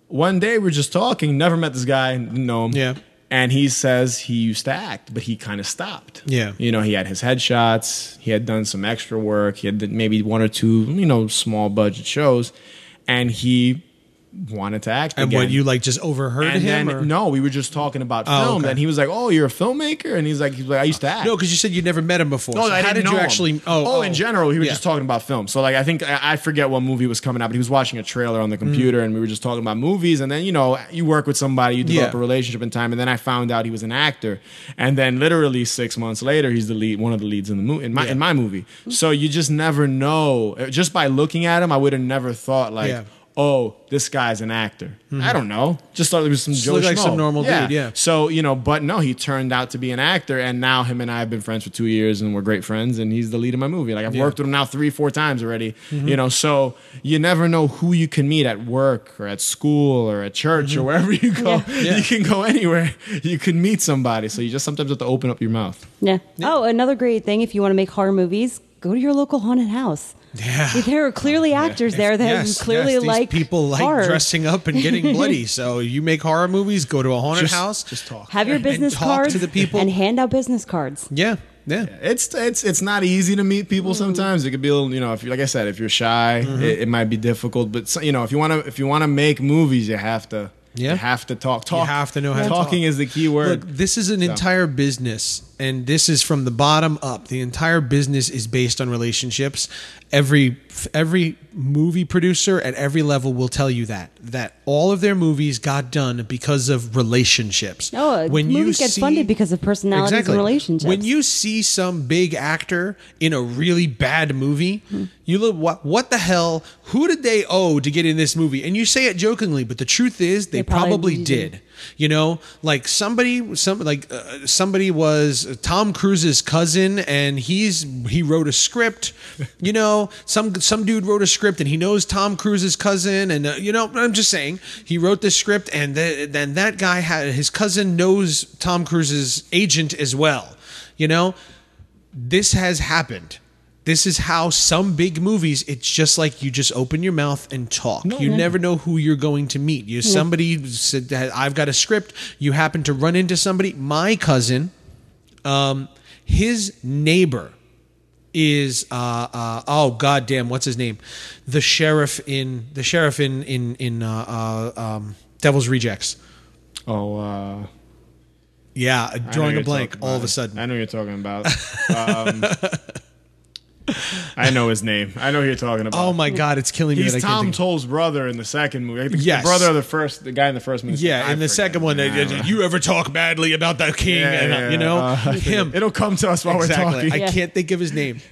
one day we're just talking. Never met this guy. Didn't know him. Yeah. And he says he used to act, but he kind of stopped. Yeah. You know, he had his headshots, he had done some extra work, he had maybe one or two, you know, small budget shows, and he wanted to act And again. what you like just overheard and him? then no, we were just talking about Oh, film, okay. and he was like, "Oh, you're a filmmaker," and he's like, "He's like, I used to act." No, because you said you'd never met him before. No, So I how didn't did you him. actually? Oh, oh in oh, general, he was yeah. just talking about film. So, like, I think I, I forget what movie was coming out, but he was watching a trailer on the mm. computer, and we were just talking about movies. And then, you know, you work with somebody, you develop Yeah. a relationship in time, and then I found out he was an actor. And then, literally six months later, he's the lead, one of the leads in the movie, in my Yeah. in my movie. So you just never know. Just by looking at him, I would have never thought like. Yeah. Mm-hmm. Oh, this guy's an actor. I don't know. Just thought it was some Joe looked like some Schmo. normal dude, yeah. So you know, but no, he turned out to be an actor, and now him and I have been friends for two years, and we're great friends. And he's the lead of my movie. Like I've Yeah. Mm-hmm. worked with him now three, four times already. You know, so you never know who you can meet at work or at school or at church or wherever you go. Mm-hmm. Yeah. You can go anywhere. You can meet somebody. So you just sometimes have to open up your mouth. Yeah. Oh, another great thing if you want to make horror movies, go to your local haunted house. Yeah. There are clearly actors there that Yes, clearly yes, these like people like horror. dressing up and getting bloody. So you make horror movies, go to a haunted Just- house, just talk. Have your and business talk cards to the people. and hand out business cards. yeah, yeah. It's it's it's not easy to meet people sometimes. It could be a little, you know, if you like I said, if you're shy, Mm-hmm. it, it might be difficult. But so- you know, if you want to if you want to make movies, you have to Yeah. you have to talk. Talk. have to know how to talking talk. is the key word. Look, this is an entire business, and this is from the bottom up. The entire business is based on relationships. Every every movie producer at every level will tell you that that all of their movies got done because of relationships. No, Oh, movies get funded because of personalities and relationships. When you see some big actor in a really bad movie, hmm. you look what what the hell? Who did they owe to get in this movie? And you say it jokingly, but the truth is they, They probably probably did. You know, like somebody, some like uh, somebody was Tom Cruise's cousin, and he's he wrote a script. You know, some some dude wrote a script, and he knows Tom Cruise's cousin, and uh, you know, I'm just saying he wrote this script, and th- then that guy had his cousin knows Tom Cruise's agent as well. You know, this has happened. This is how some big movies. It's just like you just open your mouth and talk. you never know who you're going to meet. You somebody said that I've got a script. You happen to run into somebody. My cousin, um, his neighbor is uh, uh oh goddamn what's his name the sheriff in the sheriff in in in uh, uh um devil's rejects oh, uh, yeah drawing a blank all of a sudden I know you're talking about. Um, I know his name. I know who you're talking about. oh my god it's killing me He's that I can't Tom think- Towles' brother in the second movie. I think Yes. the brother of the first, the guy in the first movie. Yeah, I in the forget. second one, I they, you ever talk badly about the king, Yeah, and uh, yeah, you know uh, him. It'll come to us while exactly. we're talking. I Yeah. can't think of his name.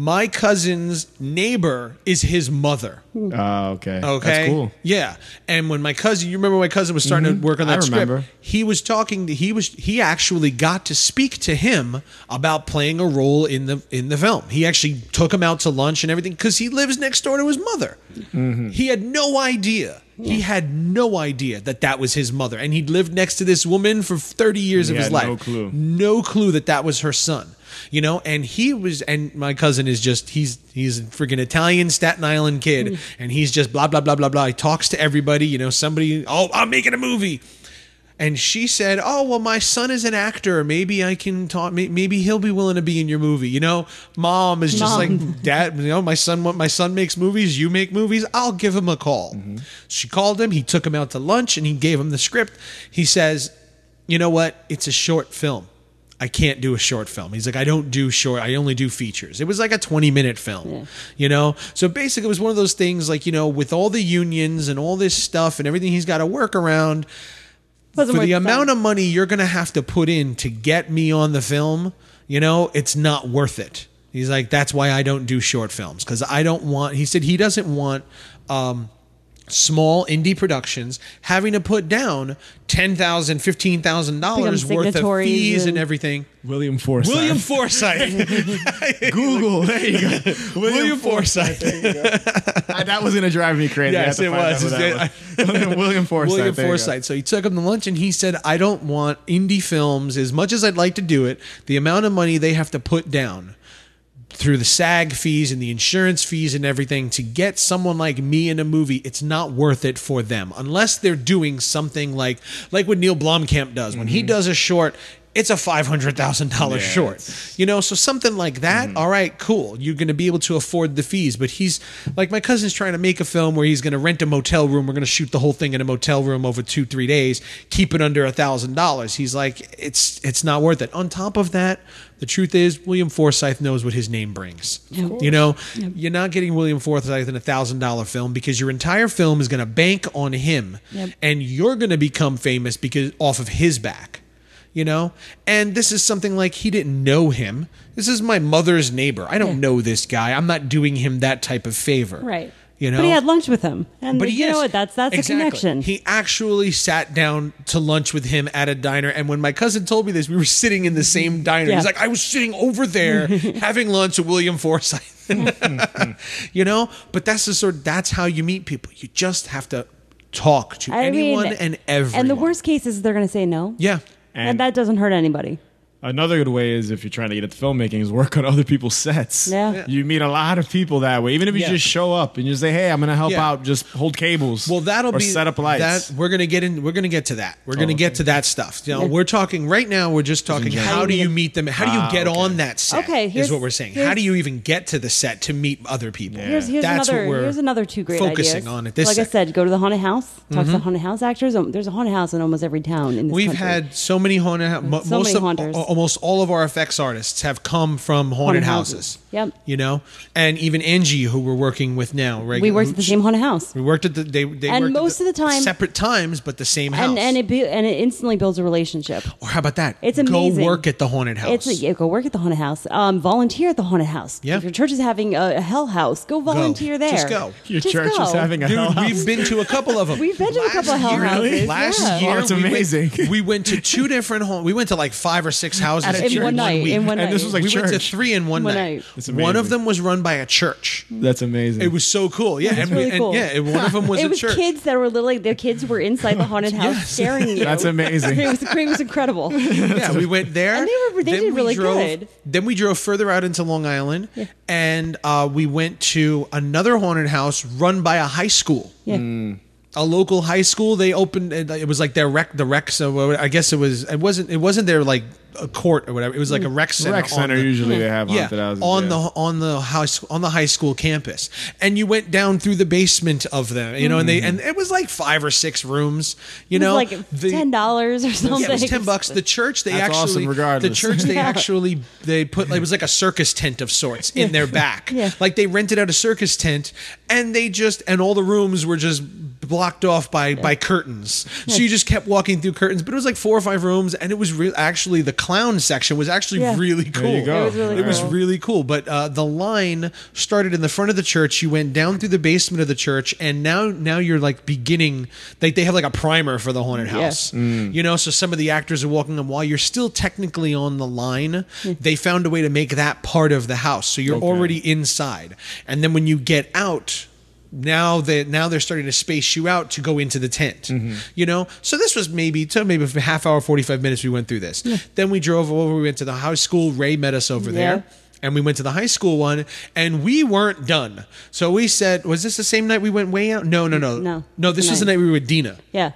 My cousin's neighbor is his mother. Oh, okay. Okay, That's cool. Yeah, and when my cousin, you remember, my cousin was starting to work on I that script. remember. He was talking. To, he was. He actually got to speak to him about playing a role in the in the film. He actually took him out to lunch and everything because he lives next door to his mother. Mm-hmm. He had no idea. He had no idea that that was his mother, and he'd lived next to this woman for thirty years He of his had life. no clue. No clue that that was her son. You know, and he was, and my cousin is just, he's, he's a freaking Italian Staten Island kid, mm. and he's just blah, blah, blah, blah, blah. He talks to everybody, you know, somebody, oh, I'm making a movie. And she said, "Oh well, my son is an actor. Maybe I can talk. Maybe he'll be willing to be in your movie." You know, mom is just Mom. like, "Dad, you know, my son. My son makes movies. You make movies. I'll give him a call." Mm-hmm. She called him. He took him out to lunch, and he gave him the script. He says, "You know what? It's a short film. I can't do a short film." He's like, "I don't do short. I only do features." It was like a twenty-minute film. You know, so basically, it was one of those things like you know, with all the unions and all this stuff and everything he's got to work around Wasn't for the amount time. of money you're going to have to put in to get me on the film, you know, it's not worth it. He's like, that's why I don't do short films because I don't want. He said he doesn't want um, small indie productions having to put down ten thousand, fifteen thousand dollars Become worth of fees and and- everything. William Forsythe. William Forsythe. Google. There you go. William Forsythe. Uh, that was gonna drive me crazy. Yes, it was. who that was. William, William Forsythe. William there. Forsythe. So he took him to lunch and he said, I don't want indie films as much as I'd like to do it. The amount of money they have to put down through the SAG fees and the insurance fees and everything to get someone like me in a movie, it's not worth it for them unless they're doing something like like what Neil Blomkamp does. When he mm-hmm. does a short, it's a five hundred thousand dollars short. You know, so something like that. Mm-hmm. all right, cool. You're going to be able to afford the fees, but he's like my cousin's trying to make a film where he's going to rent a motel room. We're going to shoot the whole thing in a motel room over two three days. Keep it under a thousand dollars. He's like, it's it's not worth it. On top of that, the truth is William Forsythe knows what his name brings. You know, you're not getting William Forsythe in a thousand dollar film because your entire film is going to bank on him, Yep. and you're going to become famous because off of his back you know and this is something like he didn't know him this is my mother's neighbor i don't Yeah. know this guy i'm not doing him that type of favor Right. You know But he had lunch with him, and but you yes, know what? That's that's exactly. a connection. He actually sat down to lunch with him at a diner, and when my cousin told me this, we were sitting in the same diner. Yeah. He's like, "I was sitting over there having lunch with William Forsythe," you know. But that's the sort. That's how you meet people. You just have to talk to I anyone mean, and everyone. And the worst case is they're going to say no. yeah. and, And- that doesn't hurt anybody. Another good way is if you're trying to get into filmmaking is work on other people's sets. Yeah. Yeah. You meet a lot of people that way. Even if you Yeah. just show up and you say, "Hey, I'm going to help Yeah. out. Just hold cables." Well, that'll or be set up lights. That we're gonna get in. We're gonna get to that. We're gonna okay. get to that stuff. You know, Yeah. we're talking right now. We're just talking. general. How do you meet- meet them? How do you Ah, get okay. on that set? Okay, is here's- what we're saying. here's- How do you even get to the set to meet other people? Here's, here's That's another what we're here's another two great focusing ideas. on at this. like I second. said, go to the haunted house. Talk to the haunted house actors. Um, There's a haunted house in almost every town in this We've country. had so many haunted houses. So most many of haunters. al- almost all of our effects artists have come from haunted, Haunted houses. houses. Yep. You know, and even Angie, who we're working with now, right? we worked at the same haunted house. We worked at the. They, they And worked at most of the time- separate times, but the same house. And and it be, and it instantly builds a relationship. or how about that? It's amazing. Go amazing. work at the haunted house. It's yeah, go work at the haunted house. Um, volunteer at the haunted house. Yeah. If your church is having a, a hell house, go volunteer there. Just go. your Just church go. is having a Dude, hell house. we've been to a couple of them. We've been to a couple of hell year, houses, Last yeah. year, Oh, that's we went- amazing. We went, to two different homes. We went to like five or six houses At a in church. one night. In one night, And this was like we went to three in one, One night. Night. That's One of them was run by a church. That's amazing. It was so cool. Yeah, That's and, we- really and cool. yeah, and one of them was it a was church. kids that were literally the kids were inside the haunted house Yes. staring you. That's amazing. It was it was incredible. yeah, we went there. And they were- they Then did we really drove, good. Then we drove further out into Long Island, and uh, we went to another haunted house run by a high school. Yeah. a local high school. They opened. It was like their rec, the rec. So I guess it was. It wasn't. It wasn't their like a court or whatever. It was like a rec center. Rec center the- usually they have yeah, haunted houses. on yeah. the on the house on the high school campus, and you went down through the basement of them, you know, and they mm-hmm. and it was like five or six rooms, you It was know, like The- ten dollars or something. yeah, it was ten bucks. The church, they That's actually, awesome regardless. the church, they Yeah. actually, they put it was like a circus tent of sorts in their back. Yeah. Like they rented out a circus tent, and they just and all the rooms were just blocked off by by curtains. So you just kept walking through curtains, but it was like four or five rooms, and it was real. Actually, the clown section was actually Yeah. really cool. There you go. It was really It was cool. really cool. But uh, the line started in the front of the church. You went down through the basement of the church, and now now you're like beginning. Like they have like a primer for the haunted Yeah. house. You know, so some of the actors are walking, and while you're still technically on the line, they found a way to make that part of the house. So you're Okay. already inside, and then when you get out. Now that now they're starting to space you out to go into the tent, Mm-hmm. you know. So this was maybe so maybe a half hour, forty five minutes. We went through this. Then we drove over. We went to the high school. Ray met us over Yeah. there and we went to the high school one and we weren't done so we said was this the same night we went way out no no no No. no this was the Night. we were with dina Yeah.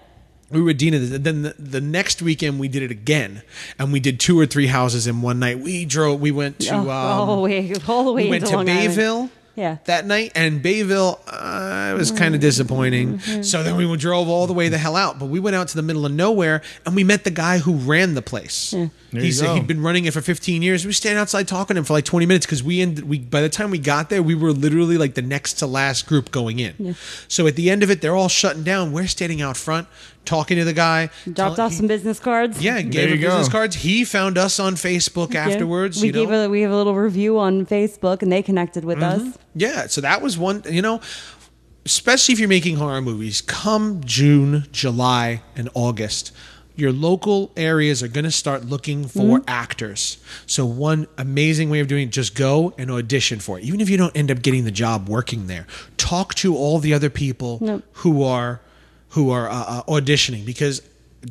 we were with dina then the, the next weekend we did it again and we did two or three houses in one night we drove we went to oh, um, all the way, all the way we went to Long Island. Yeah. that night and bayville uh, it was kind of disappointing. So then we drove all the way the hell out but we went out to the middle of nowhere and we met the guy who ran the place There you He's, go. he'd been running it for 15 years. We stayed outside talking to him for like 20 minutes because we ended, we by the time we got there, we were literally like the next to last group going in. So at the end of it, they're all shutting down. We're standing out front talking to the guy. Dropped tell- off some business cards. yeah, gave you him business go. cards. He found us on Facebook Yeah. afterwards. We you gave know? a we have a little review on Facebook, and they connected with Mm-hmm. us. Yeah, so that was one, you know, especially if you're making horror movies, come June, July, and August, your local areas are going to start looking for Mm-hmm. actors. So, one amazing way of doing it, just go and audition for it. Even if you don't end up getting the job working there, talk to all the other people who are who are uh, uh, auditioning because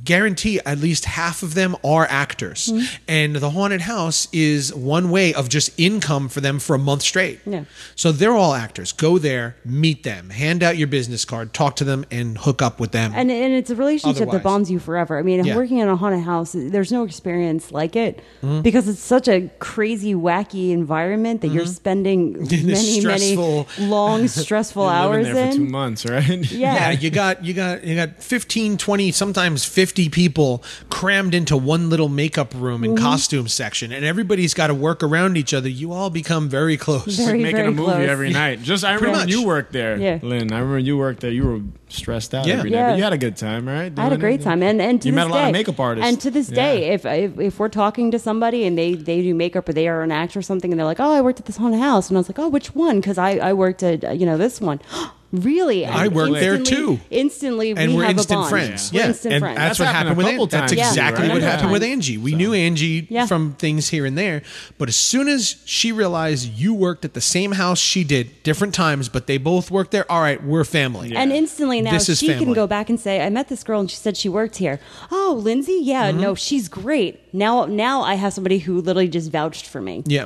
guarantee at least half of them are actors. Mm-hmm. And the haunted house is one way of just income for them for a month straight. Yeah. So they're all actors. Go there, meet them, hand out your business card, talk to them, and hook up with them. and and it's a relationship Otherwise. that bonds you forever. I mean, Yeah. working in a haunted house, there's no experience like it Mm-hmm. because it's such a crazy, wacky environment that you're spending many, many Mm-hmm. long, stressful You're hours living there for two months, right? Yeah. yeah, you got you got you got 15, 20, sometimes 50 people crammed into one little makeup room Mm-hmm. and costume section and everybody's got to work around each other. You all become very close. Very, making very a movie close. every night. Just I remember when you worked there, Yeah. Lynn. I remember you worked there. You were stressed out Yeah. every night, Yeah. but you had a good time, right? I had a Doing great it? time, and and to you this met a lot day, of makeup artists. And to this Yeah. day, if, if if we're talking to somebody and they they do makeup or they are an actor or something, and they're like, "Oh, I worked at this haunted house," and I was like, "Oh, which one?" Because I I worked at uh, you know this one. really, I And worked there too. Instantly, and we we're have instant a bond. friends. We're Yeah, instant and friends. that's, That's what happened happened with couple An- That's exactly right? what Yeah. happened with Angie. We knew Angie Yeah. from things here and there, but as soon as she realized you worked at the same house she did, different times, but they both worked there. All right, we're family. And instantly now This is she can go back and say, "I met this girl and she said she worked here." Oh, Lindsay, yeah, Mm-hmm. no, she's great. Now, now I have somebody who literally just vouched for me. Yeah.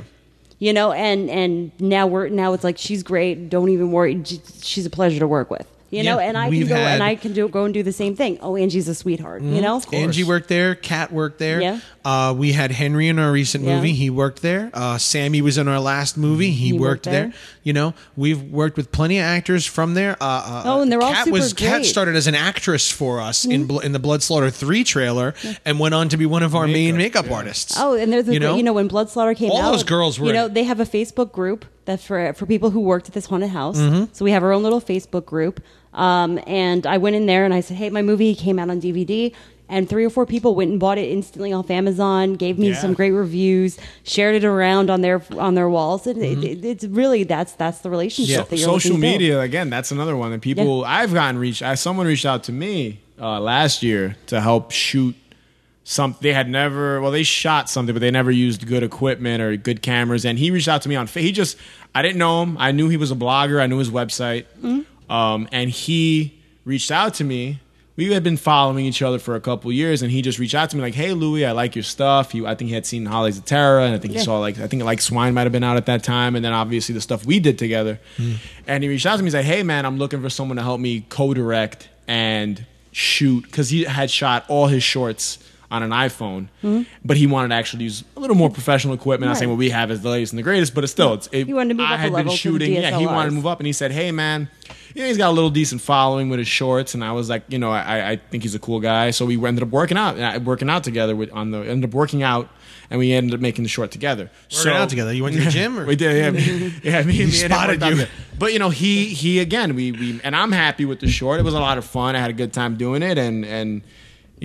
You know, and and now we're now it's like she's great. Don't even worry. She's a pleasure to work with. You know, Yeah, and I can we've go had- and I can do go and do the same thing. Oh, Angie's a sweetheart. You know, Angie worked there. Kat worked there. Yeah. Uh, we had Henry in our recent Yeah. movie. He worked there. Uh, Sammy was in our last movie. He, He worked, worked there. there. You know, we've worked with plenty of actors from there. Uh, uh, Oh, and they're all Kat super was Kat great. Mm-hmm. started as an actress for us in Bl- in the Blood Slaughter three trailer, and went on to be one of our main makeup artists. Oh, and there's a, You you know? know, when Blood Slaughter came All out, those girls were You know, they have a Facebook group that for for people who worked at this haunted house. Mm-hmm. So we have our own little Facebook group. Um, and I went in there and I said, "Hey, my movie came out on DVD." And three or four people went and bought it instantly off Amazon. Gave me Yeah. some great reviews. Shared it around on their on their walls. And Mm-hmm. it, it, it's really that's that's the relationship Yeah. that you're social media again that's another one that people i've gotten reached I, someone reached out to me uh, last year to help shoot some they had never well they shot something but they never used good equipment or good cameras. And he reached out to me on he just i didn't know him. I knew he was a blogger. I knew his website. Um, and he reached out to me. We had been following each other for a couple years and he just reached out to me like hey louis i like your stuff. He, i think he had seen hollies of terror and i think he saw like i think like swine might have been out at that time and then obviously the stuff we did together. And he reached out to me he's like hey man i'm looking for someone to help me co-direct and shoot because he had shot all his shorts on an iphone but he wanted to actually use a little more professional equipment not saying Right. what we have is the latest and the greatest but it's still it's it, He wanted to move I up a had been to shooting yeah he wanted to move up and he said hey man you know, he's got a little decent following with his shorts, and I was like, you know, I, I think he's a cool guy. So we ended up working out, uh, working out together with on the ended up working out, and we ended up making the short together. Working out together. You went to the gym, or We did, yeah, me- yeah. Me and me spotted you. But you know, he he again, we we and I'm happy with the short. It was a lot of fun. I had a good time doing it, and and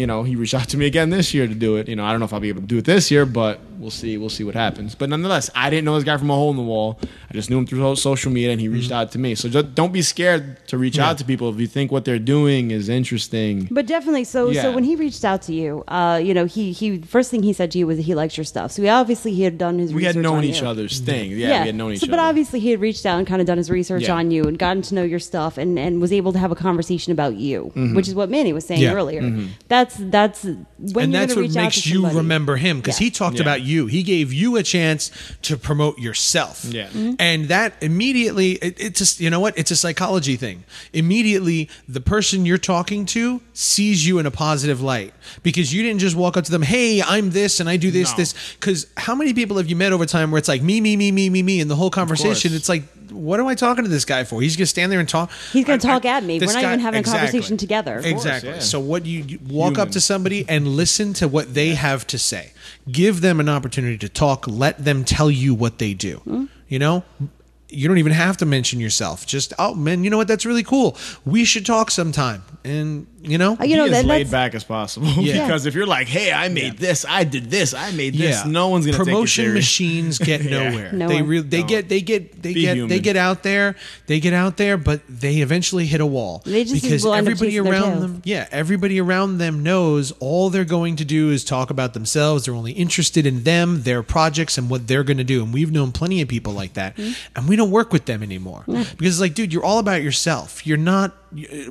you know, he reached out to me again this year to do it. You know, I don't know if I'll be able to do it this year, but we'll see. We'll see what happens. But nonetheless, I didn't know this guy from a hole in the wall. I just knew him through social media, and he reached out to me. So just don't be scared to reach out to people if you think what they're doing is interesting. But definitely, so Yeah. so when he reached out to you, uh, you know, he he first thing he said to you was that he likes your stuff. So he obviously he had done his research. We had known each you. other's thing. Yeah, we had known each so, other. But obviously, he had reached out and kind of done his research Yeah. on you and gotten to know your stuff and, and was able to have a conversation about you, Mm-hmm. which is what Manny was saying Yeah. earlier. That's that's when and that's what reach makes you remember him because Yeah. he talked Yeah. about you. He gave you a chance to promote yourself. Yeah. Mm-hmm. and that immediately it, it's just you know what it's a psychology thing. Immediately, the person you're talking to sees you in a positive light because you didn't just walk up to them, "Hey, I'm this and I do this No. this." Because how many people have you met over time where it's like me, me, me, me, me, me, and the whole conversation it's like. What am I talking to this guy for? He's gonna stand there and talk. He's gonna I- I- talk at me. We're this not even having a conversation together. Course, Exactly. yeah. So what you, you walk up to somebody and listen to what they have to say. Give them an opportunity to talk. Let them tell you what they do. Hmm? You know, you don't even have to mention yourself. Just oh man, you know what? That's really cool. We should talk sometime. And you know, Uh, you know be that, as laid back as possible. Yeah. because if you're like, "Hey, I made this, I did this, I made this," no one's gonna promotion take machines get Yeah. nowhere. Nowhere. They really they No. get they get they Be get they get out there. They get out there, but they eventually hit a wall They just because will everybody around them. Yeah, everybody around them knows all they're going to do is talk about themselves. They're only interested in them, their projects, and what they're going to do. And we've known plenty of people like that, Mm-hmm. and we don't work with them anymore mm. because it's like, dude, you're all about yourself. You're not.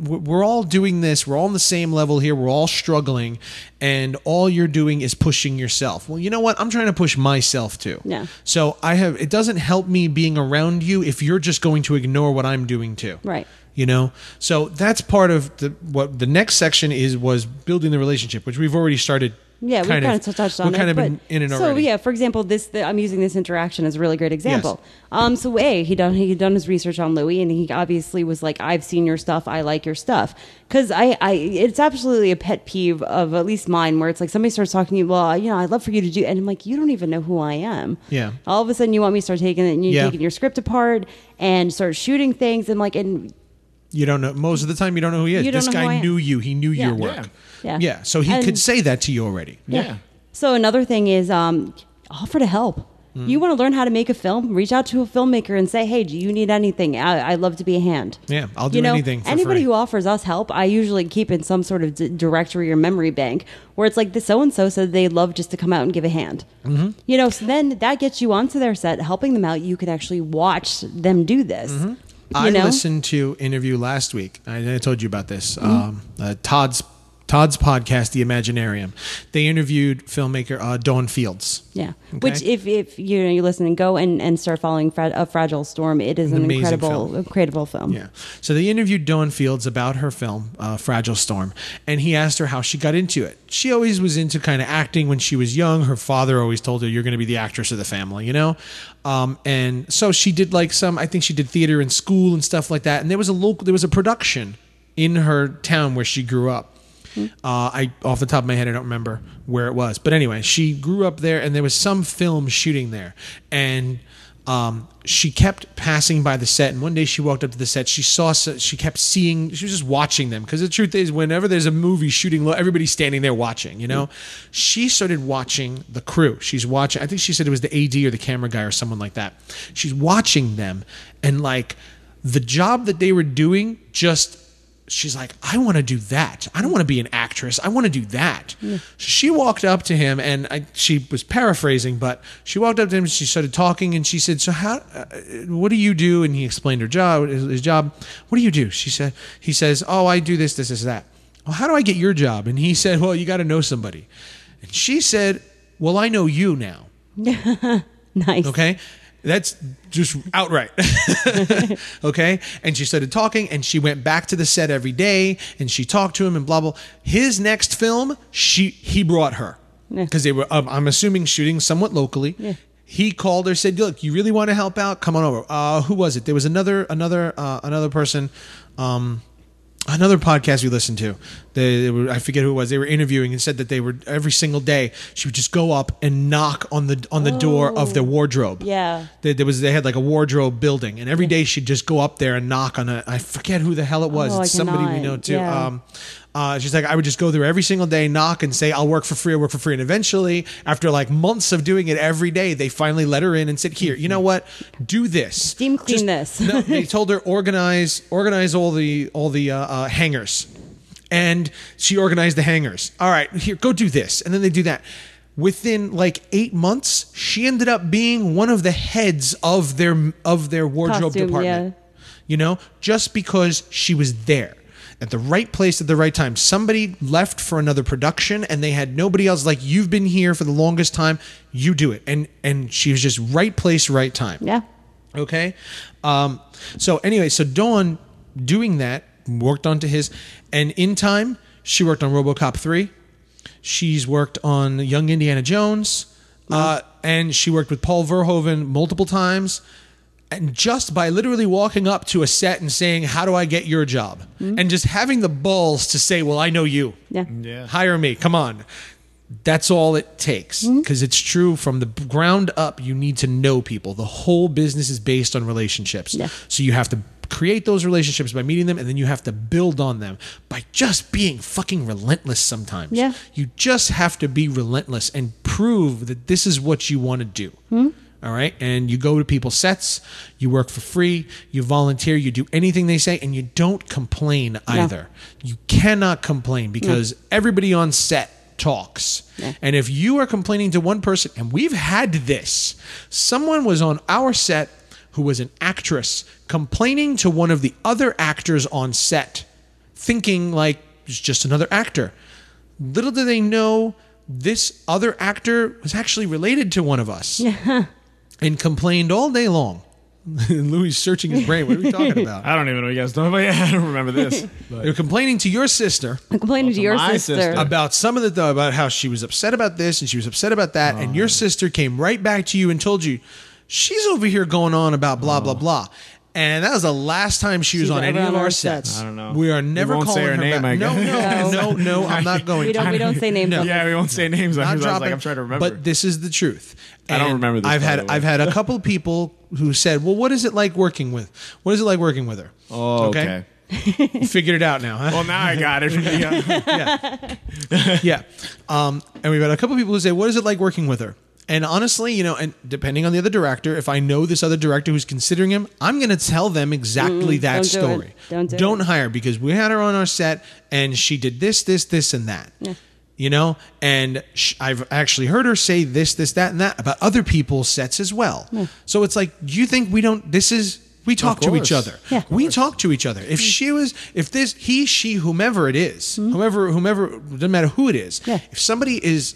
We're all doing this. We're all on the same level here. We're all struggling, and all you're doing is pushing yourself. Well, you know what? I'm trying to push myself too. Yeah. So I have. It doesn't help me being around you if you're just going to ignore what I'm doing too Right. you know so that's part of the what the next section is was building the relationship which we've already started Yeah, we've kind of touched on it. kind of but- in, in and so yeah, for example, this the, I'm using this interaction as a really great example. Um, so a he done he done his research on Louis, and he obviously was like, I've seen your stuff, I like your stuff, because I, I it's absolutely a pet peeve of at least mine where it's like somebody starts talking to you, well, you know, I'd love for you to do, and I'm like, you don't even know who I am. Yeah. All of a sudden, you want me to start taking it, and you Yeah. taking your script apart and start shooting things, and like, and you don't know most of the time you don't know who he is You don't this know who I guy am. knew you he knew your Yeah. work Yeah. yeah so he And- could say that to you already Yeah. So another thing is um, offer to help. Mm. You want to learn how to make a film? Reach out to a filmmaker and say, "Hey, do you need anything? I, I'd love to be a hand." Yeah, I'll do you know, anything for anybody free. who offers us help, I usually keep in some sort of d- directory or memory bank where it's like the so and so said they'd love just to come out and give a hand. Mm-hmm. You know, so then that gets you onto their set, helping them out. You can actually watch them do this. I know? listened to interview last week. I, I told you about this. Mm-hmm. Um, uh, Todd's Todd's podcast, The Imaginarium. They interviewed filmmaker uh, Dawn Fields. Yeah. Okay. Which, if, if you know, you listen and go and, and start following Fra- a Fragile Storm, it is An an, incredible, film. incredible film. Yeah. So they interviewed Dawn Fields about her film, uh, Fragile Storm, and he asked her how she got into it. She always was into kind of acting when she was young. Her father always told her, "You're going to be the actress of the family," you know. Um, and so she did like some. I think she did theater in school and stuff like that. And there was a local, there was a production in her town where she grew up. Uh, I off the top of my head, I don't remember where it was, but anyway, she grew up there, and there was some film shooting there, and um, she kept passing by the set. And one day, she walked up to the set. She saw, she kept seeing, she was just watching them because the truth is, whenever there's a movie shooting, everybody's standing there watching. You know, she started watching the crew. She's watching. I think she said it was the AD or the camera guy or someone like that. She's watching them, and like the job that they were doing just she's like, I want to do that. I don't want to be an actress. I want to do that. So she walked up to him, and I, she was paraphrasing, but she walked up to him. and She started talking, and she said, "So how? Uh, what do you do?" And he explained her job. His, his job. What do you do? She said. He says, "Oh, I do this, this, this, that." Well, how do I get your job? And he said, "Well, you got to know somebody." And she said, "Well, I know you now." Nice. Okay. That's just outright. okay. And she started talking and she went back to the set every day and she talked to him and blah, blah. His next film, she, he brought her Yeah. because they were, um, I'm assuming shooting somewhat locally. Yeah. He called her, said, look, you really want to help out? Come on over. Uh, who was it? There was another, another, uh, another person, um, another podcast we listened to. They, they were, I forget who it was. They were interviewing and said that they were every single day she would just go up and knock on the on the door of their wardrobe. Yeah. There, there was they had like a wardrobe building, and every day she'd just go up there and knock on a. I forget who the hell it was. Oh, it's somebody we know too. Yeah. Um, uh, she's like, I would just go there every single day, knock, and say, "I'll work for free. I'll work for free." And eventually, after like months of doing it every day, they finally let her in and said, "Here, you know what? Do this. Steam clean this." no, they told her organize organize all the all the uh, uh, hangers, and she organized the hangers. All right, here, go do this, and then they do that. Within like eight months, she ended up being one of the heads of their of their wardrobe Costume, department. You know, just because she was there at the right place at the right time. Somebody left for another production and they had nobody else like you've been here for the longest time, you do it. And and she was just right place, right time. Yeah. Okay. Um, so anyway, so Dawn doing that worked onto his, and in time she worked on RoboCop three. She's worked on Young Indiana Jones, uh, and she worked with Paul Verhoeven multiple times. And just by literally walking up to a set and saying, "How do I get your job?" and just having the balls to say, "Well, I know you." Yeah. Yeah. hire me come on that's all it takes Mm-hmm. because it's true from the ground up you need to know people the whole business is based on relationships Yeah. so you have to create those relationships by meeting them and then you have to build on them by just being fucking relentless sometimes Yeah. you just have to be relentless and prove that this is what you want to do Hmm? All right? And you go to people's sets you work for free you volunteer you do anything they say and you don't complain either. You cannot complain because everybody on set talks. Yeah. and if you are complaining to one person and we've had this someone was on our set who was an actress complaining to one of the other actors on set, thinking like it's just another actor. Little do they know this other actor was actually related to one of us and complained all day long. Louis is searching his brain. What are we talking about? I don't even know what you guys talking about. Yeah, I don't remember this. But They're complaining to your sister I'm complaining to to your my sister. sister. about some of the about how she was upset about this and she was upset about that, and your sister came right back to you and told you she's over here going on about blah blah oh. blah. And that was the last time she was She's on any ever of our our sets. sets. I don't know. We are We never won't calling say her name, back. I No, guess. no, no, no. I'm not going. we don't to. we don't say names. No. on yeah, we won't say names. I not was dropping. like, I'm trying to remember. But this is the truth. I don't remember this, I've had. I've had a couple of people who said, "Well, what is it like working with? What is it like working with her?" oh, okay. You figured it out now, huh? Well, now I got it. Yeah. yeah. Um, and we've had a couple people who say, "What is it like working with her?" And honestly, you know, and depending on the other director, if I know this other director who's considering him, I'm going to tell them exactly that don't do it. story. Don't do it. hire because we had her on our set and she did this, this, this, and that. You know, and sh- I've actually heard her say this, this, that, and that about other people's sets as well. So it's like, you think we don't? This is we talk to each other. Yeah. We talk to each other. If she was, if this, he, she, whomever it is, whomever, whomever, doesn't matter who it is. Mm-hmm. Yeah. If somebody is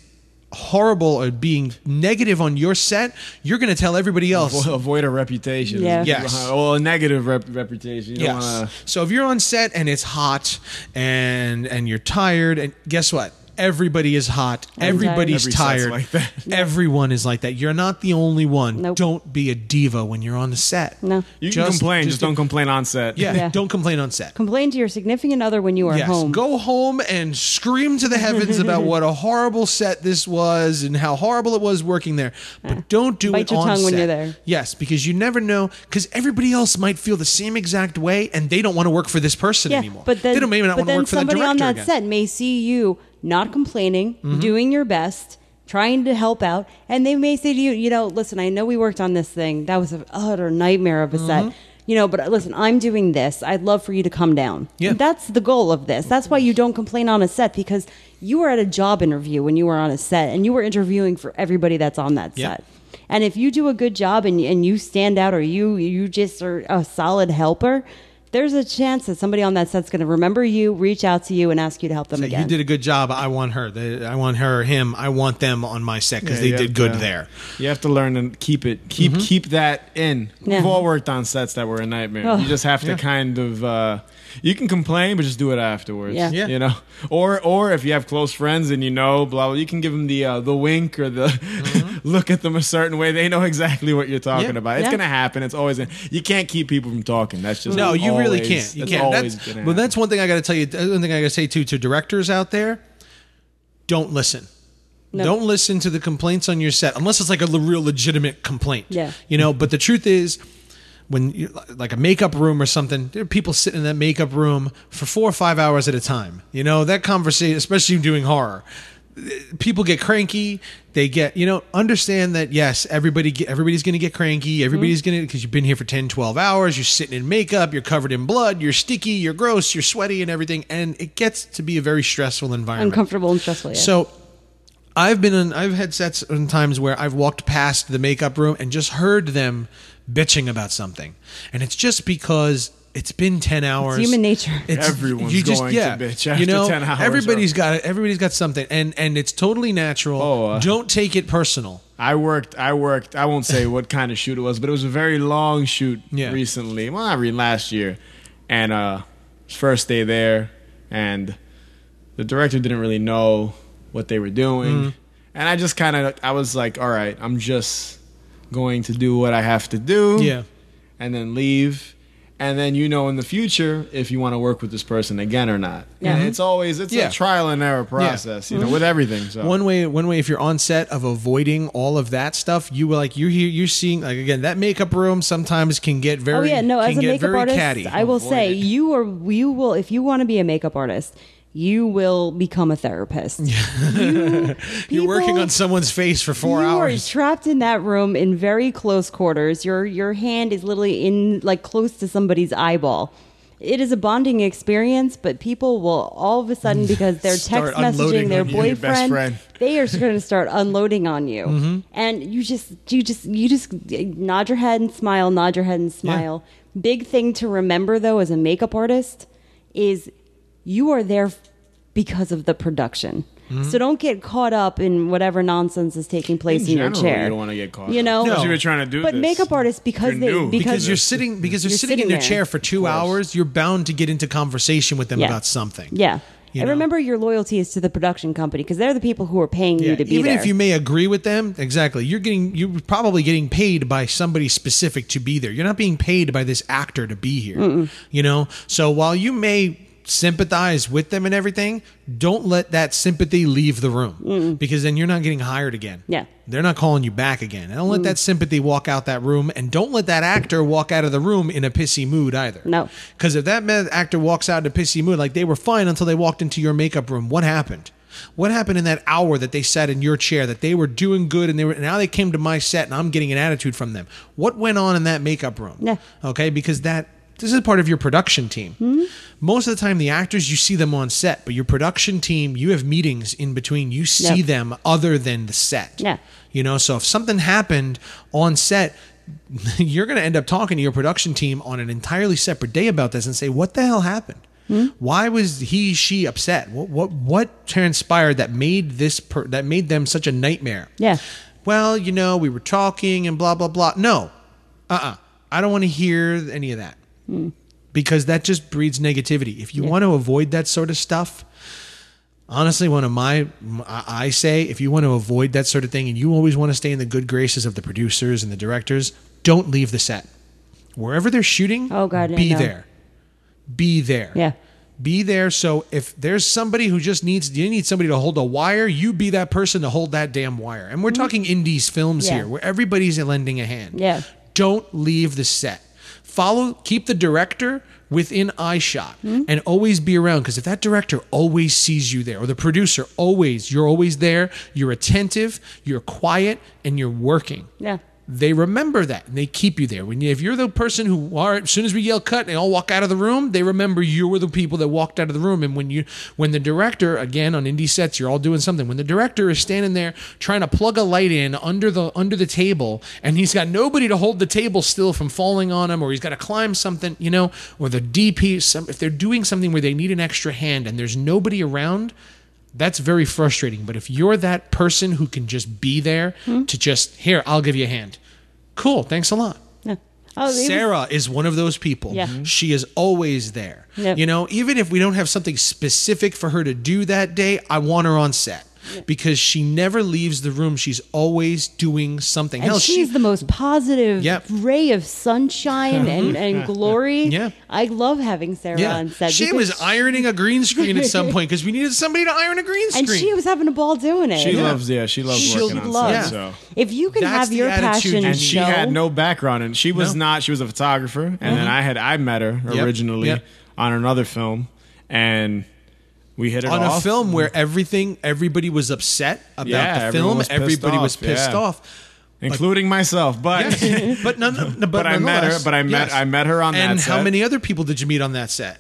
horrible or being negative on your set, you're going to tell everybody else. Avoid- Avoid a reputation. Yeah. Yes. Well, a negative rep- reputation. You don't Yes. wanna- So if you're on set and it's hot and and you're tired, and guess what? Everybody is hot. I'm Everybody's Every tired. like that. Everyone is like that. You're not the only one. Nope. Don't be a diva when you're on the set. No. You can complain, just, don't complain on set. Yeah, Yeah. don't complain on set. Complain to your significant other when you are Yes, home. go home and scream to the heavens about what a horrible set this was and how horrible it was working there. But don't do Bite it your on tongue when set. you're there. Yes, because you never know. Because everybody else might feel the same exact way, and they don't want to work for this person yeah, anymore. but then they don't maybe not want to work for the somebody director on that again. set may see you not complaining, Mm-hmm. doing your best, trying to help out, and they may say to you, you know, listen, I know we worked on this thing. That was an utter nightmare of a Mm-hmm. set. You know, but listen, I'm doing this. I'd love for you to come down. Yeah. And that's the goal of this. That's why you don't complain on a set because you were at a job interview when you were on a set and you were interviewing for everybody that's on that Yeah. set. And if you do a good job and, and you stand out or you you just are a solid helper, there's a chance that somebody on that set's going to remember you, reach out to you, and ask you to help them Say, again. You did a good job. I want her. They- I want her, or him. I want them on my set because Yeah, they did good to- there. You have to learn and keep it, keep keep that in. Yeah. We've all worked on sets that were a nightmare. Oh. You just have to Yeah. kind of. Uh, you can complain, but just do it afterwards. Yeah. Yeah. You know, or or if you have close friends and you know, blah blah, you can give them the uh, the wink or the look at them a certain way. They know exactly what you're talking Yeah. about. It's Yeah. gonna happen. It's always. You can't keep people from talking. That's just No, you really can't. You that's can't. Always That's, gonna but happen. that's one thing I got to tell you. One thing I got to say too to directors out there: don't listen. No. Don't listen to the complaints on your set unless it's like a real legitimate complaint. Yeah. You know, but the truth is, when you, like a makeup room or something, there are people sitting in that makeup room for four or five hours at a time. You know, that conversation, especially doing horror, people get cranky. They get, you know, understand that yes, everybody get, everybody's going to get cranky. Everybody's mm-hmm. going to because you've been here for 10, 12 hours, you're sitting in makeup, you're covered in blood, you're sticky, you're gross, you're sweaty and everything and it gets to be a very stressful environment. Uncomfortable and stressful. Yeah. So I've been in I've had sets in times where I've walked past the makeup room and just heard them bitching about something. And it's just because it's been 10 hours. human nature. It's, Everyone's going to bitch after you know, 10 hours Everybody's or- got it. Everybody's got something and and it's totally natural. Oh, uh, Don't take it personal. I worked. I worked. I won't say what kind of shoot it was, but it was a very long shoot Yeah. recently. Well, not really last year, and uh, first day there, and the director didn't really know what they were doing, Mm-hmm. and I just kind of. I was like, all right, I'm just going to do what I have to do, Yeah. and then leave. And then you know in the future if you want to work with this person again or not. Yeah. And it's always it's Yeah. a trial and error process, you know, mm-hmm. with everything. So One way, one way, if you're on set of avoiding all of that stuff, you will like you're here, you're seeing like again that makeup room sometimes can get oh, very. oh yeah, no. can As a get makeup very artist, catty. I will Avoid say it. you are you will if you want to be a makeup artist, you will become a therapist. You, You're working on someone's face for four you hours. are trapped in that room in very close quarters. Your your hand is literally in like close to somebody's eyeball. it is a bonding experience, but people will all of a sudden because they're text messaging their on you, your best boyfriend, they are going to start unloading on you, Mm-hmm. and you just you just you just nod your head and smile, nod your head and smile. Big thing to remember though, as a makeup artist, is you are there because of the production. Mm-hmm. So don't get caught up in whatever nonsense is taking place in, In your chair. you don't wanna get caught You up. know, No. Especially you're trying to do but this. makeup artists because You're they new. because, because you're sitting because you're, You're sitting in sitting your there. chair for two hours. You're bound to get into conversation with them Yeah. about something. yeah. You and know? remember, your loyalty is to the production company because they're the people who are paying Yeah, you to be even there. Even if you may agree with them, exactly, you're getting you're probably getting paid by somebody specific to be there. You're not being paid by this actor to be here. You know, so while you may sympathize with them and everything, don't let that sympathy leave the room because then you're not getting hired again. Yeah. They're not calling you back again. And don't let mm. that sympathy walk out that room and don't let that actor walk out of the room in a pissy mood either. No. Because if that actor walks out in a pissy mood, like they were fine until they walked into your makeup room, what happened? What happened in that hour that they sat in your chair that they were doing good and they were now they came to my set and I'm getting an attitude from them? What went on in that makeup room? Yeah. Okay, because that this is part of your production team. Hmm? Most of the time, the actors you see them on set, but your production team, you have meetings in between. You see Yeah. them other than the set. Yeah. You know, so if something happened on set, you're going to end up talking to your production team on an entirely separate day about this and say, "What the hell happened? Hmm? Why was he she upset? What what what transpired that made this per, that made them such a nightmare?" Yeah. Well, you know, we were talking and blah blah blah. No. Uh-uh. I don't want to hear any of that. Because that just breeds negativity. If you want to avoid that sort of stuff, honestly one of my I say if you want to avoid that sort of thing and you always want to stay in the good graces of the producers and the directors don't leave the set wherever they're shooting Oh, God, be know. there be there Yeah. be there so if there's somebody who just needs you need somebody to hold a wire you be that person to hold that damn wire and we're talking indies films Mm-hmm. Yeah. here where everybody's lending a hand Yeah. don't leave the set follow keep the director within eye shot Hmm? and always be around because if that director always sees you there or the producer always you're always there you're attentive you're quiet and you're working Yeah. They remember that and they keep you there. When you, if you're the person who, right, as soon as we yell cut, and they all walk out of the room. They remember you were the people that walked out of the room. And when you, when the director, again on indie sets, you're all doing something. When the director is standing there trying to plug a light in under the under the table, and he's got nobody to hold the table still from falling on him, or he's got to climb something, you know, or the DP, some, if they're doing something where they need an extra hand and there's nobody around. That's very frustrating. But if you're that person who can just be there to just, here, I'll give you a hand. Cool. Thanks a lot. Yeah. Oh, it was- Sarah is one of those people. Yeah. Mhm. She is always there. Yep. You know, even if we don't have something specific for her to do that day, I want her on set. Because she never leaves the room. She's always doing something. and Hell, she's she, the most positive Yep. ray of sunshine and, and glory. Yeah. I love having Sarah yeah. on set. She because was ironing a green screen at some point because we needed somebody to iron a green screen. and she was having a ball doing it. She loves, yeah, she loves She working on loves. set. So. If you can That's have your passion you And she show, had no background, and she was No. Mm-hmm. not. She was a photographer, and then I had I met her Yep. originally Yep. on another film, and we hit it on off. a film where everything, everybody was upset about Yeah, the film. was pissed everybody was pissed yeah. off. including myself. But Yes. but none, but, But I met her- but I met- I met her on that And how set. many other people did you meet on that set?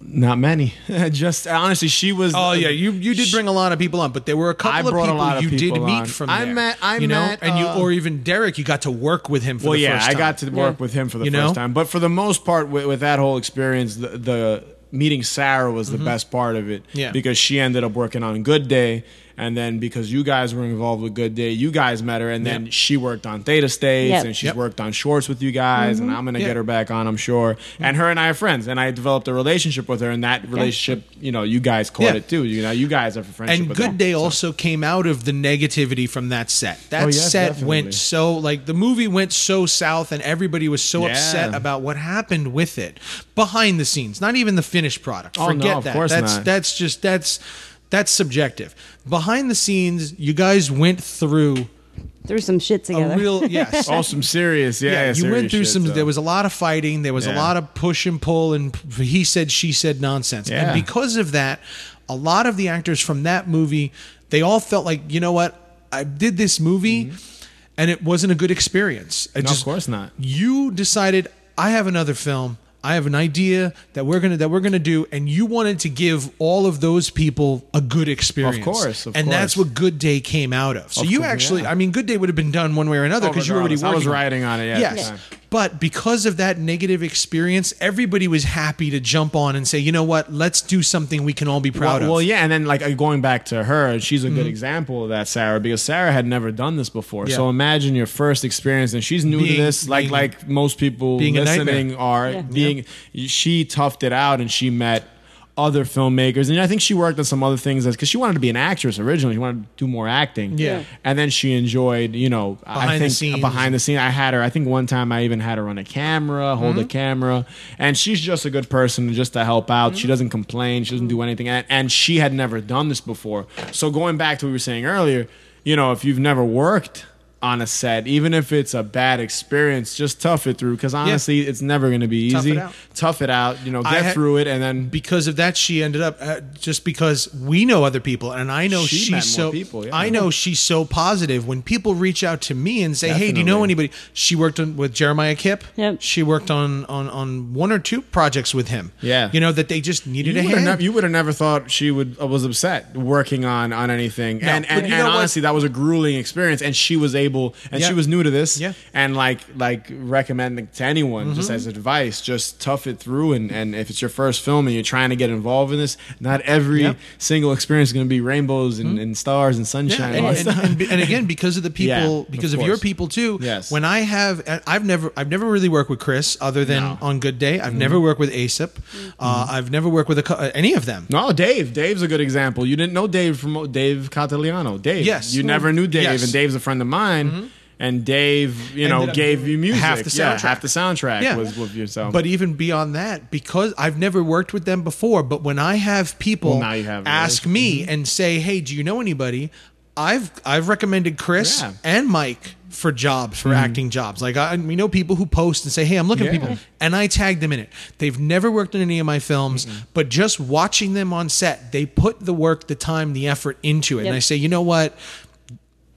not many. Just honestly, she was. Oh yeah, you you did bring a lot of people on, but there were a couple of people of you did meet on. from I there. met- I you know, met, and you uh, or even Derek, you got to work with him for well, the yeah, first I got to work Yeah. with him for the You first know? time. But for the most part, with, with that whole experience, the, the meeting Sarah was the best part of it. Mm-hmm. Yeah. because she ended up working on Good Day, and then because you guys were involved with Good Day, you guys met her, and then Yep. she worked on Theta States, Yep. and she's Yep. worked on Shorts with you guys, and mm-hmm. I'm gonna get her back on, I'm sure. Mm-hmm. And her and I are friends, and I developed a relationship with her, and that relationship, you know, you guys caught it too. You know, you guys have a friendship. and Good her. Day also came out of the negativity from that set. That Oh, yes, set definitely. went so like the movie went so south, and everybody was so Yeah. upset about what happened with it behind the scenes. Not even the finished product. Oh, no, Forget of that. course that's not. that's just that's that's subjective. Behind the scenes, you guys went through threw some shit together. a real yes. Oh, some serious, yeah. yeah, you serious went through shit, some. so. There was a lot of fighting. There was a lot of push and pull, and he said, she said nonsense. Yeah. And because of that, a lot of the actors from that movie, they all felt like, you know what, I did this movie, and it wasn't a good experience. It Mm-hmm. No, of course not. You decided, I have another film. I have an idea that we're gonna that we're gonna do, and you wanted to give all of those people a good experience. Of course, of and that's what Good Day came out of. So you course, actually, yeah. I mean, Good Day would have been done one way or another Oh, because you were already working. I was writing on it, yeah, Yes. But because of that negative experience, everybody was happy to jump on and say, you know what, let's do something we can all be proud well, of. well, yeah, and then like uh, going back to her, she's a good Mm-hmm. example of that, Sarah, because Sarah had never done this before. Yeah. So imagine your first experience, and she's new Being- to this, like being- like most people being listening are. Yeah. Being she toughed it out, and she met other filmmakers, and I think she worked on some other things as because she wanted to be an actress originally. She wanted to do more acting. Yeah. and then she enjoyed, you know, I Behind the think scenes. behind the scene. I had her. I think one time I even had her run a camera, hold Mm-hmm. a camera, and she's just a good person just to help out. Mm-hmm. She doesn't complain. She doesn't do anything, and, and she had never done this before. So going back to what we were saying earlier, you know, if you've never worked on a set, even if it's a bad experience, just tough it through. Because honestly, it's never going to be Tough it easy. Tough it out. You know, get had- through it, and then because of that she ended up uh, just because we know other people and i know She she's met more so people, yeah. i know she's so positive when people reach out to me and say hey do you know anybody she worked on, with jeremiah kipp Yep. she worked on, on on one or two projects with him Yeah. you know that they just needed you a hand never, you would have never thought she would uh, was upset working on on anything. and and, you and know what? honestly, that was a grueling experience. And she was able, and Yeah. she was new to this. Yeah. And like like recommending to anyone just as advice, just tough it through. And and if it's your first film and you're trying to get involved in this, not every Yeah. single experience is going to be rainbows and, and stars and sunshine. and, and, and, and again, because of the people, because of of, your people too. Yes. When I have, I've never, I've never really worked with Chris other than No. on Good Day. I've Mm-hmm. never worked with ASIP. Uh, I've never worked with a, uh, any of them. No, Dave. Dave's a good example. You didn't know Dave from Dave Cataliano. Dave. Yes. You never knew Dave, Yes. and Dave's a friend of mine. Mm-hmm. And Dave, you know, gave doing you music. half the Yeah, soundtrack. half the soundtrack Yeah. was with yourself. But even beyond that, because I've never worked with them before, but when I have people Well, now you have, ask right? me mm-hmm. and say, "Hey, do you know anybody?" I've I've recommended Chris Yeah. and Mike for jobs for mm-hmm. acting jobs. Like I, we know people who post and say, "Hey, I'm looking Yeah. for people," and I tag them in it. They've never worked in any of my films, but just watching them on set, they put the work, the time, the effort into it. Yep. And I say, you know what?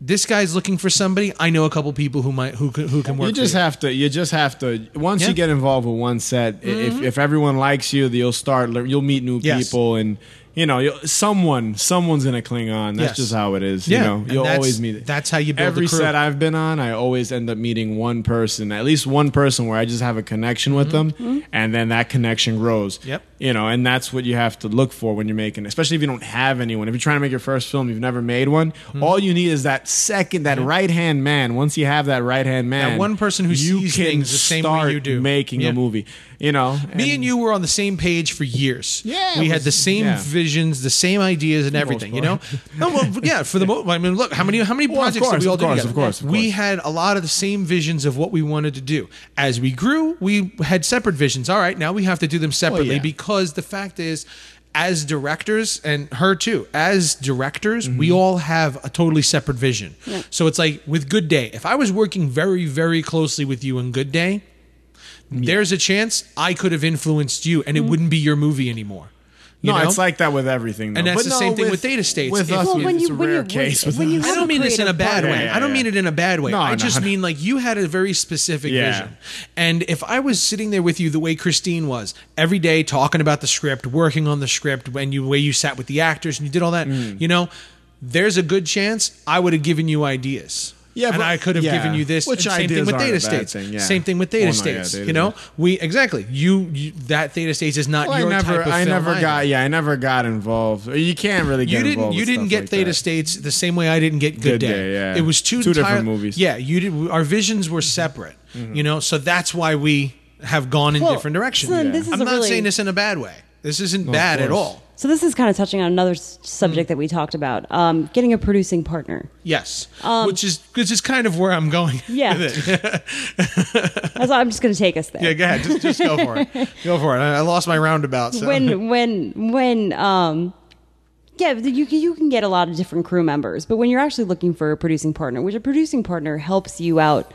This guy's looking for somebody. I know a couple people who might who can, who can work. you just for have to. You just have to. Once Yeah. Mm-hmm. you get involved with one set, i if if everyone likes you, you'll start. You'll meet new Yes. people, and you know, someone someone's gonna cling on. That's Yes. just how it is. Yeah, You know, you'll always meet. that's how you build Every crew. set I've been on, I always end up meeting one person, at least one person, where I just have a connection with them, and then that connection grows. Mm-hmm. Yep. You know, and that's what you have to look for when you're making, especially if you don't have anyone. If you're trying to make your first film, you've never made one. Hmm. All you need is that second, that right hand man. Once you have that right hand man, one person who you sees things the same way you do. making Yeah. a movie. You know, Me and you were on the same page for years. Yeah, we it had the same yeah. Visions, the same ideas, and everything. You know, no, well, yeah. For the most, I mean, look how many how many Well, projects course, did we all of do course, together? of course, of course, we had a lot of the same visions of what we wanted to do. As we grew, we had separate visions. All right, now we have to do them separately yeah. because the fact is. As directors, and her too, as directors, Mm-hmm. we all have a totally separate vision. So it's like with Good Day, if I was working very, very closely with you in Good Day, there's a chance I could have influenced you and it wouldn't be your movie anymore. You no, know? it's like that with everything. Though. And that's but the no, same thing with Theta States. With If- us, Well, it's when you- a when rare you- case. when with you us. I don't mean this in a bad way. Yeah, I don't mean it in a bad way. No, I no, just no. mean like you had a very specific Yeah. vision. And if I was sitting there with you the way Christine was, every day talking about the script, working on the script, when you way you sat with the actors and you did all that, Mm. you know, there's a good chance I would have given you ideas. Yeah, and but- I could have yeah. given you this. Which and same thing with aren't Theta States. thing, yeah. Same thing with data Well, no, yeah, states. data you know, states. we exactly you, you that Theta States is not Well, your I never, type of I film never either. got. Yeah, I never got involved. You can't really get you didn't involved. you didn't get like Theta that. States the same way I didn't get Good, Good Day. Day, yeah. It was two, Two different movies. Yeah, you did. Our visions were separate. Mm-hmm. You know, so that's why we have gone in Well, different directions. so then I'm not really- saying this in a bad way. This isn't of bad at all. So this is kind of touching on another s- subject that we talked about, um, getting a producing partner. Yes, which is which is kind of where I'm going. Um, Yeah. with it. That's, I'm just going to take us there. yeah. Go ahead. Just, just go for it. Go for it. I, I lost my roundabout. So. when when when um yeah you can you can get a lot of different crew members but when you're actually looking for a producing partner which a producing partner helps you out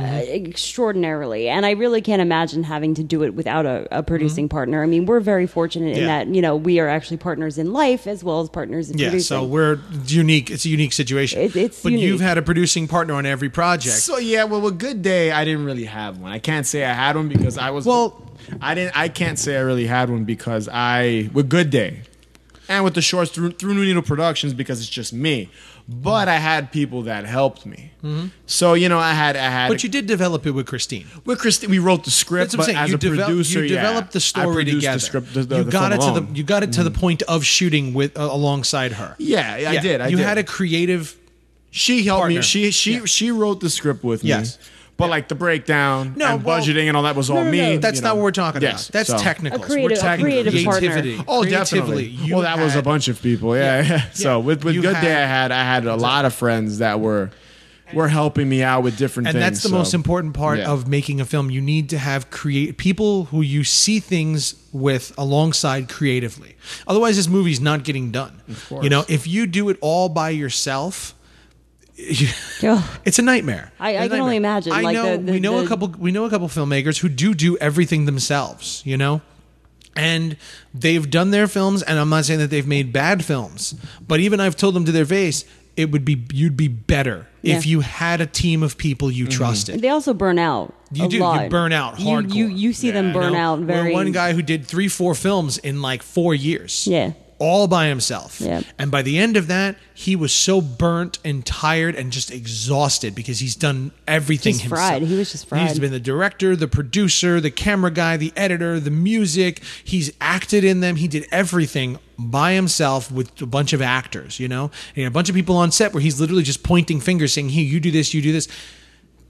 uh, extraordinarily and i really can't imagine having to do it without a, a producing partner i mean we're very fortunate in Yeah. that you know we are actually partners in life as well as partners in yeah, producing so we're unique. It's a unique situation. It- it's but unique. you've had a producing partner on every project. So yeah, well, with Good Day, I didn't really have one. I can't say I had one because I was Well, I didn't. I can't say I really had one because I with Good Day, and with the shorts through through New Needle Productions because it's just me. But I had people that helped me. So you know, I had I had. Mm-hmm. But you did develop it with Christine. with Christine, we wrote the script. That's what I'm saying. as you a develop- producer, you yeah, developed the story together. The script, the, the, you got it to the you got it to the point of shooting with uh, alongside her. Yeah, I did. I you did. had a creative. She helped partner. me. She she Yeah. she wrote the script with me. Yes. me. But like the breakdown No, and well- budgeting and all that was all No, no, me. no. That's you not know. what we're talking Yes, about. That's so- technical. A creative- a creative partner. Oh, Creatively, definitely. you well, that was a bunch of people. Yeah. yeah. So with with You Good Day, I had I had a lot of friends that were were helping me out with different and things. that's the so- most important part yeah. of making a film. You need to have create people who you see things with alongside creatively. Otherwise, this movie's not getting done. course. You know, if you do it all by yourself. Ugh. It's a nightmare. I- I can nightmare. only imagine, I like, know the- the- we know a couple we know a couple filmmakers who do do everything themselves. You know, and they've done their films. And I'm not saying that they've made bad films, but even I've told them to their face, it would be you'd be better if you had a team of people you mm-hmm. trusted. They also burn out. You a do. lot. You burn out You- hardcore. You you see them burn You know? out very. We're one guy who did three, four films in like four years. Yeah. All by himself. Yeah. And by the end of that, he was so burnt and tired and just exhausted because he's done everything Just himself. fried. He was just fried. He's been the director, the producer, the camera guy, the editor, the music. He's acted in them. He did everything by himself with a bunch of actors, you know? And a bunch of people on set where he's literally just pointing fingers saying, Here, you do this, you do this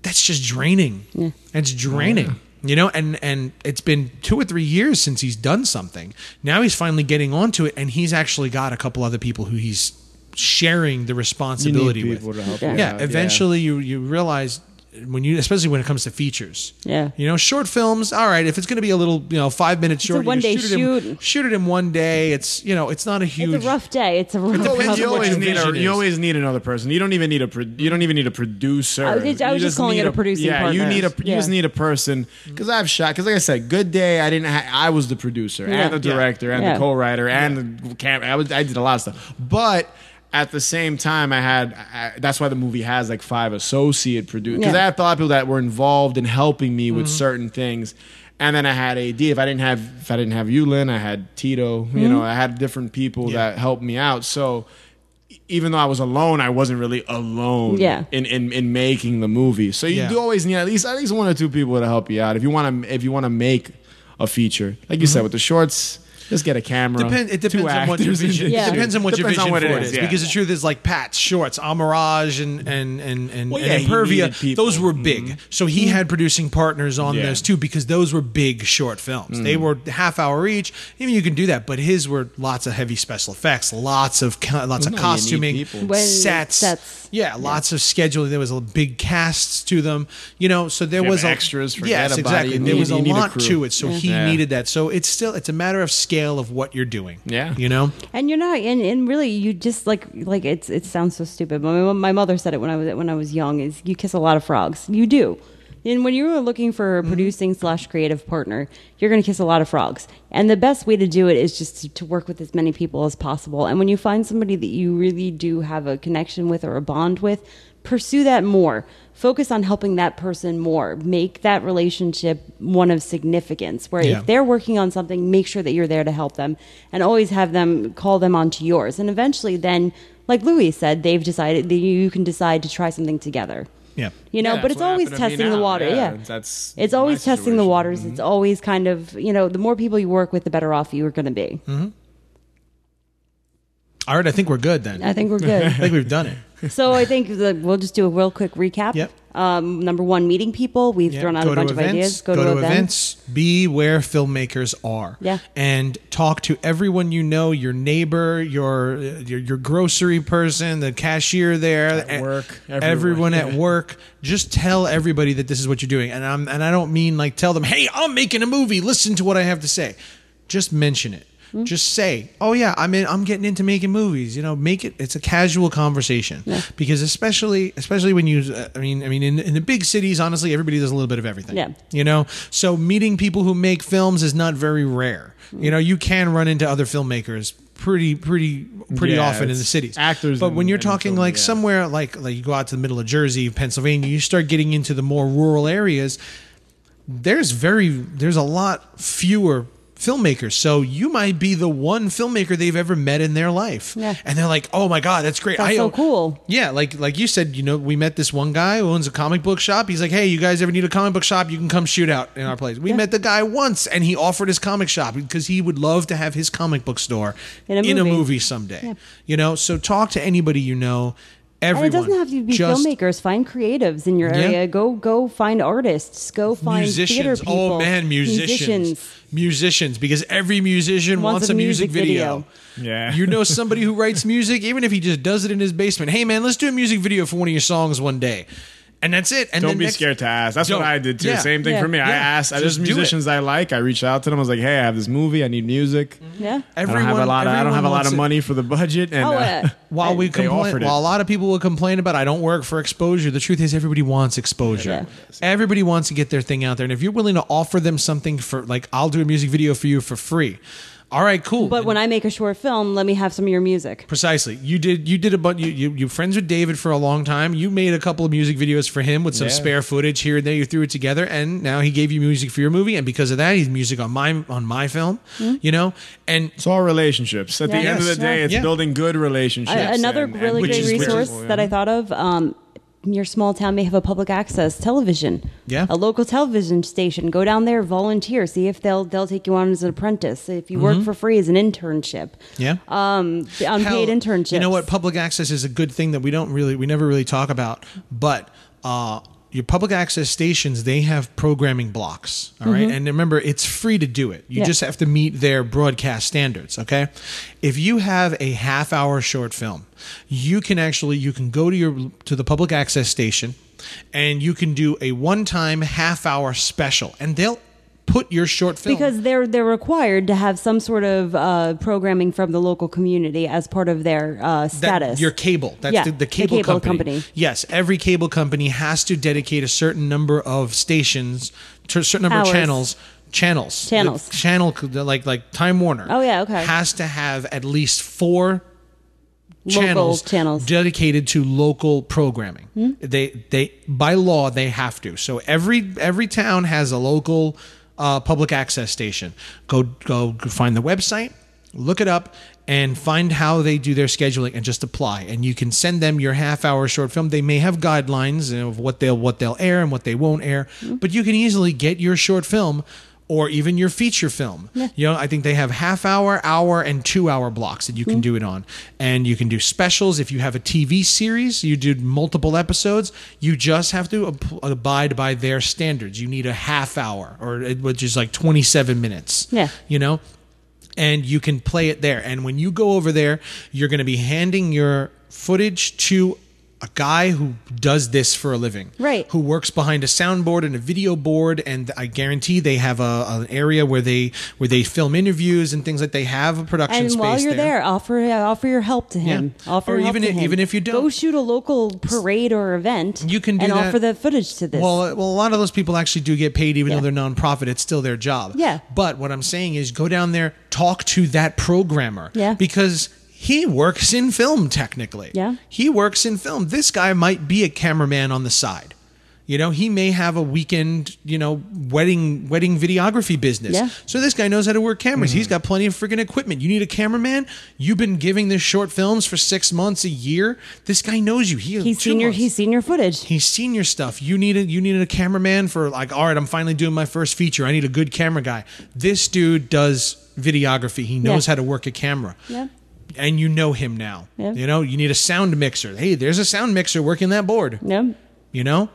that's just draining. It's draining. You know, and and it's been two or three years since he's done something. Now he's finally getting onto it, and he's actually got a couple other people who he's sharing the You need responsibility people with. to help Yeah. you yeah, out, eventually you you realize when you especially when it comes to features. Yeah. You know, short films, all right, if it's going to be a little, you know, 5 minutes a short, you one-day shoot it in- shoot. shoot it in one day. It's, you know, it's not a huge It's a rough day. It's a rough. You always, you always need a, you always need another person. You don't even need a pro, you don't even need a producer. I was just- I was just calling it a producing Yeah, you need a you Yeah. just need a person because I've shot because like I said, Good Day. I didn't. Ha- I was the producer Yeah. and the Yeah. director and Yeah. the co-writer and the cam. I was I did a lot of stuff, but. At the same time, I had. I, that's why the movie has like five associate producers because Yeah. I had thought people that were involved in helping me Mm-hmm. with certain things, and then I had AD. If I didn't have, if I didn't have you, Lynn, I had Tito. Mm-hmm. You know, I had different people Yeah. that helped me out. So even though I was alone, I wasn't really alone Yeah. in, in, in making the movie. So you Yeah. do always need at least at least one or two people to help you out if you want to if you want to make a feature. Like you said with the shorts, just get a camera. Depend, it depends on what your actors, and vision. Yeah. It depends on what Depends your on vision what it for it is, is. yeah. Because the truth is, like Pat's shorts, Amirage and and and and, Well, yeah, he Impervia, those were mm-hmm. big. So he mm-hmm. had producing partners on Yeah. those too because those were big short films. They mm. were half hour each. Even you can do that, but his were lots of heavy special effects, lots of co- lots of No, you need costuming, sets. sets. Yeah, lots of scheduling. There was a big casts to them. You know, so there you was have a, extras, forget Yes, exactly. There was a you a lot to it. So he Yeah. needed that. So it's still it's a matter of scale of what you're doing. Yeah. you know. and you're not and, and really you just like like it's it sounds so stupid but my, my mother said it when i was when i was young is you kiss a lot of frogs you do and when you're looking for a mm-hmm. producing slash creative partner you're going to kiss a lot of frogs and the best way to do it is just to, to work with as many people as possible and when you find somebody that you really do have a connection with or a bond with pursue that more. Focus on helping that person more. Make that relationship one of significance where Yeah. if they're working on something make sure that you're there to help them and always have them call them onto yours. And eventually then like louis said they've decided that you can decide to try something together. Yeah. you know Yeah, but it's always happened to me testing the water. Yeah, yeah, that's it's always testing the situation. waters. It's mm-hmm. always kind of you know the more people you work with the better off you're going to be mm-hmm. All right, I think we're good then. i think we're good I think we've done it. so i think that we'll just do a real quick recap Yep. um, number one meeting people we've Yeah. thrown out Go a to bunch of ideas go, to, events. Be where filmmakers are. Yeah. And talk to everyone you know, your neighbor, your your, your grocery person, the cashier there, At work, everywhere. everyone at work. Just tell everybody that this is what you're doing. And I'm and I don't mean like tell them, "Hey, I'm making a movie. Listen to what I have to say." Just mention it. Hmm? Just say, "Oh yeah, I'm in, I'm getting into making movies." You know, make it. It's a casual conversation because especially especially when you, uh, I mean, I mean, in, in the big cities, honestly, everybody does a little bit of everything. Yeah. You know, so meeting people who make films is not very rare. You know, you can run into other filmmakers pretty pretty pretty Yeah, often in the cities. actors but and- when you're talking film, like yeah. somewhere like like you go out to the middle of Jersey, Pennsylvania, you start getting into the more rural areas there's very there's a lot fewer filmmakers. So you might be the one filmmaker they've ever met in their life. Yeah. And they're like, "Oh my god, that's great." That's I so cool. Yeah, like like you said, you know, we met this one guy who owns a comic book shop. He's like, "Hey, you guys ever need a comic book shop? You can come shoot out in our place." We Yeah. met the guy once and he offered his comic shop because he would love to have his comic book store In a movie. someday. You know, so talk to anybody you know. Everyone. And it doesn't have to be Just filmmakers. Find creatives in your Yeah. area. Go go find artists. Go find theater people. Oh man, musicians. Musicians, because every musician wants, a music, video. Yeah. You know somebody who writes music, even if he just does it in his basement. Hey man, let's do a music video for one of your songs one day. And that's it. And Don't then be next- scared to ask. That's what I did too. Yeah. Same thing Yeah. for me. I asked. Just There's do it. musicians I like. I reached out to them. I was like, "Hey, I have this movie. I need music. Yeah. I don't have a lot. Of, I don't have a lot wants of it. money for the budget." And Oh, uh, uh, While we They complain, it. while a lot of people will complain about I don't work for exposure, the truth is everybody wants exposure. Yeah. Everybody wants to get their thing out there, and if you're willing to offer them something for, like, I'll do a music video for you for free. All right, cool. But when I make a short film, let me have some of your music. Precisely. You did. You did a bunch. You, you you friends with David for a long time. You made a couple of music videos for him with some Yeah. spare footage here and there. You threw it together, and now he gave you music for your movie. And because of that, he's music on my on my film. Hmm? You know, and it's all relationships. At the Yeah. end of the Yes. day, Yeah. it's Yeah. building good relationships. Uh, another and- and really which great is- which is- resource that I thought of. Um, your small town may have a public access television. Yeah. A local television station. Go down there, volunteer. See if they'll they'll take you on as an apprentice. If you work for free as an internship. yeah. Um, unpaid Hell, internships. You know what? Public access is a good thing that we don't really, we never really talk about. But uh, your public access stations, they have programming blocks. all right, and remember, it's free to do it. You Mm-hmm. Yeah. just have to meet their broadcast standards. Okay, if you have a half-hour short film, you can actually you can go to your to the public access station, and you can do a one-time half-hour special, and they'll put your short film because they're they're required to have some sort of uh, programming from the local community as part of their uh, that- status. your cable. That's Yeah, the, the the cable, cable company. company. Yes, every cable company has to dedicate a certain number of stations to a certain number Hours. of channels. Channels, Channels. The channel like like Time Warner. Oh, yeah, okay. Has to have at least four Local channels, channels. dedicated to local programming. Hmm? They they by law they have to. So every every town has a local uh, public access station. Go go find the website, look it up, and find how they do their scheduling, and just apply. And you can send them your half hour short film. They may have guidelines of what they'll what they'll air and what they won't air, Hmm? but you can easily get your short film. Or even your feature film. Yeah. You know, I think they have half hour, hour, and two hour blocks that you can mm. do it on. And you can do specials. If you have a TV series, you do multiple episodes, you just have to ab- abide by their standards. You need a half hour, or which is like 27 minutes. Yeah. You know? And you can play it there. And when you go over there, you're going to be handing your footage to a guy who does this for a living Right. who works behind a soundboard and a video board and i guarantee they have a, an area where they where they film interviews and things like they have a production and space while you're there, there, offer offer your help to him. Yeah. Offer Or even if- even if you don't. go shoot a local parade or event. You can do and that. offer the footage to this. Well, uh, well, a lot of those people actually do get paid, even Yeah. though they're nonprofit. It's still their job. Yeah. But what I'm saying is, go down there, talk to that programmer. Yeah. Because he works in film, technically. Yeah. He works in film. This guy might be a cameraman on the side. You know, he may have a weekend, you know, wedding wedding videography business. Yeah. So this guy knows how to work cameras. He's mm. got plenty of freaking equipment. You need a cameraman. You've been giving this short films for six months, a year. This guy knows you. He he's two seen your months. he's seen your footage. He's seen your stuff. You needed you needed a cameraman for like, all right, I'm finally doing my first feature. I need a good camera guy. This dude does videography. He knows Yeah. how to work a camera. Yeah. And you know him now. Yeah. You know, you need a sound mixer. Hey, there's a sound mixer working that board. Yep. You know?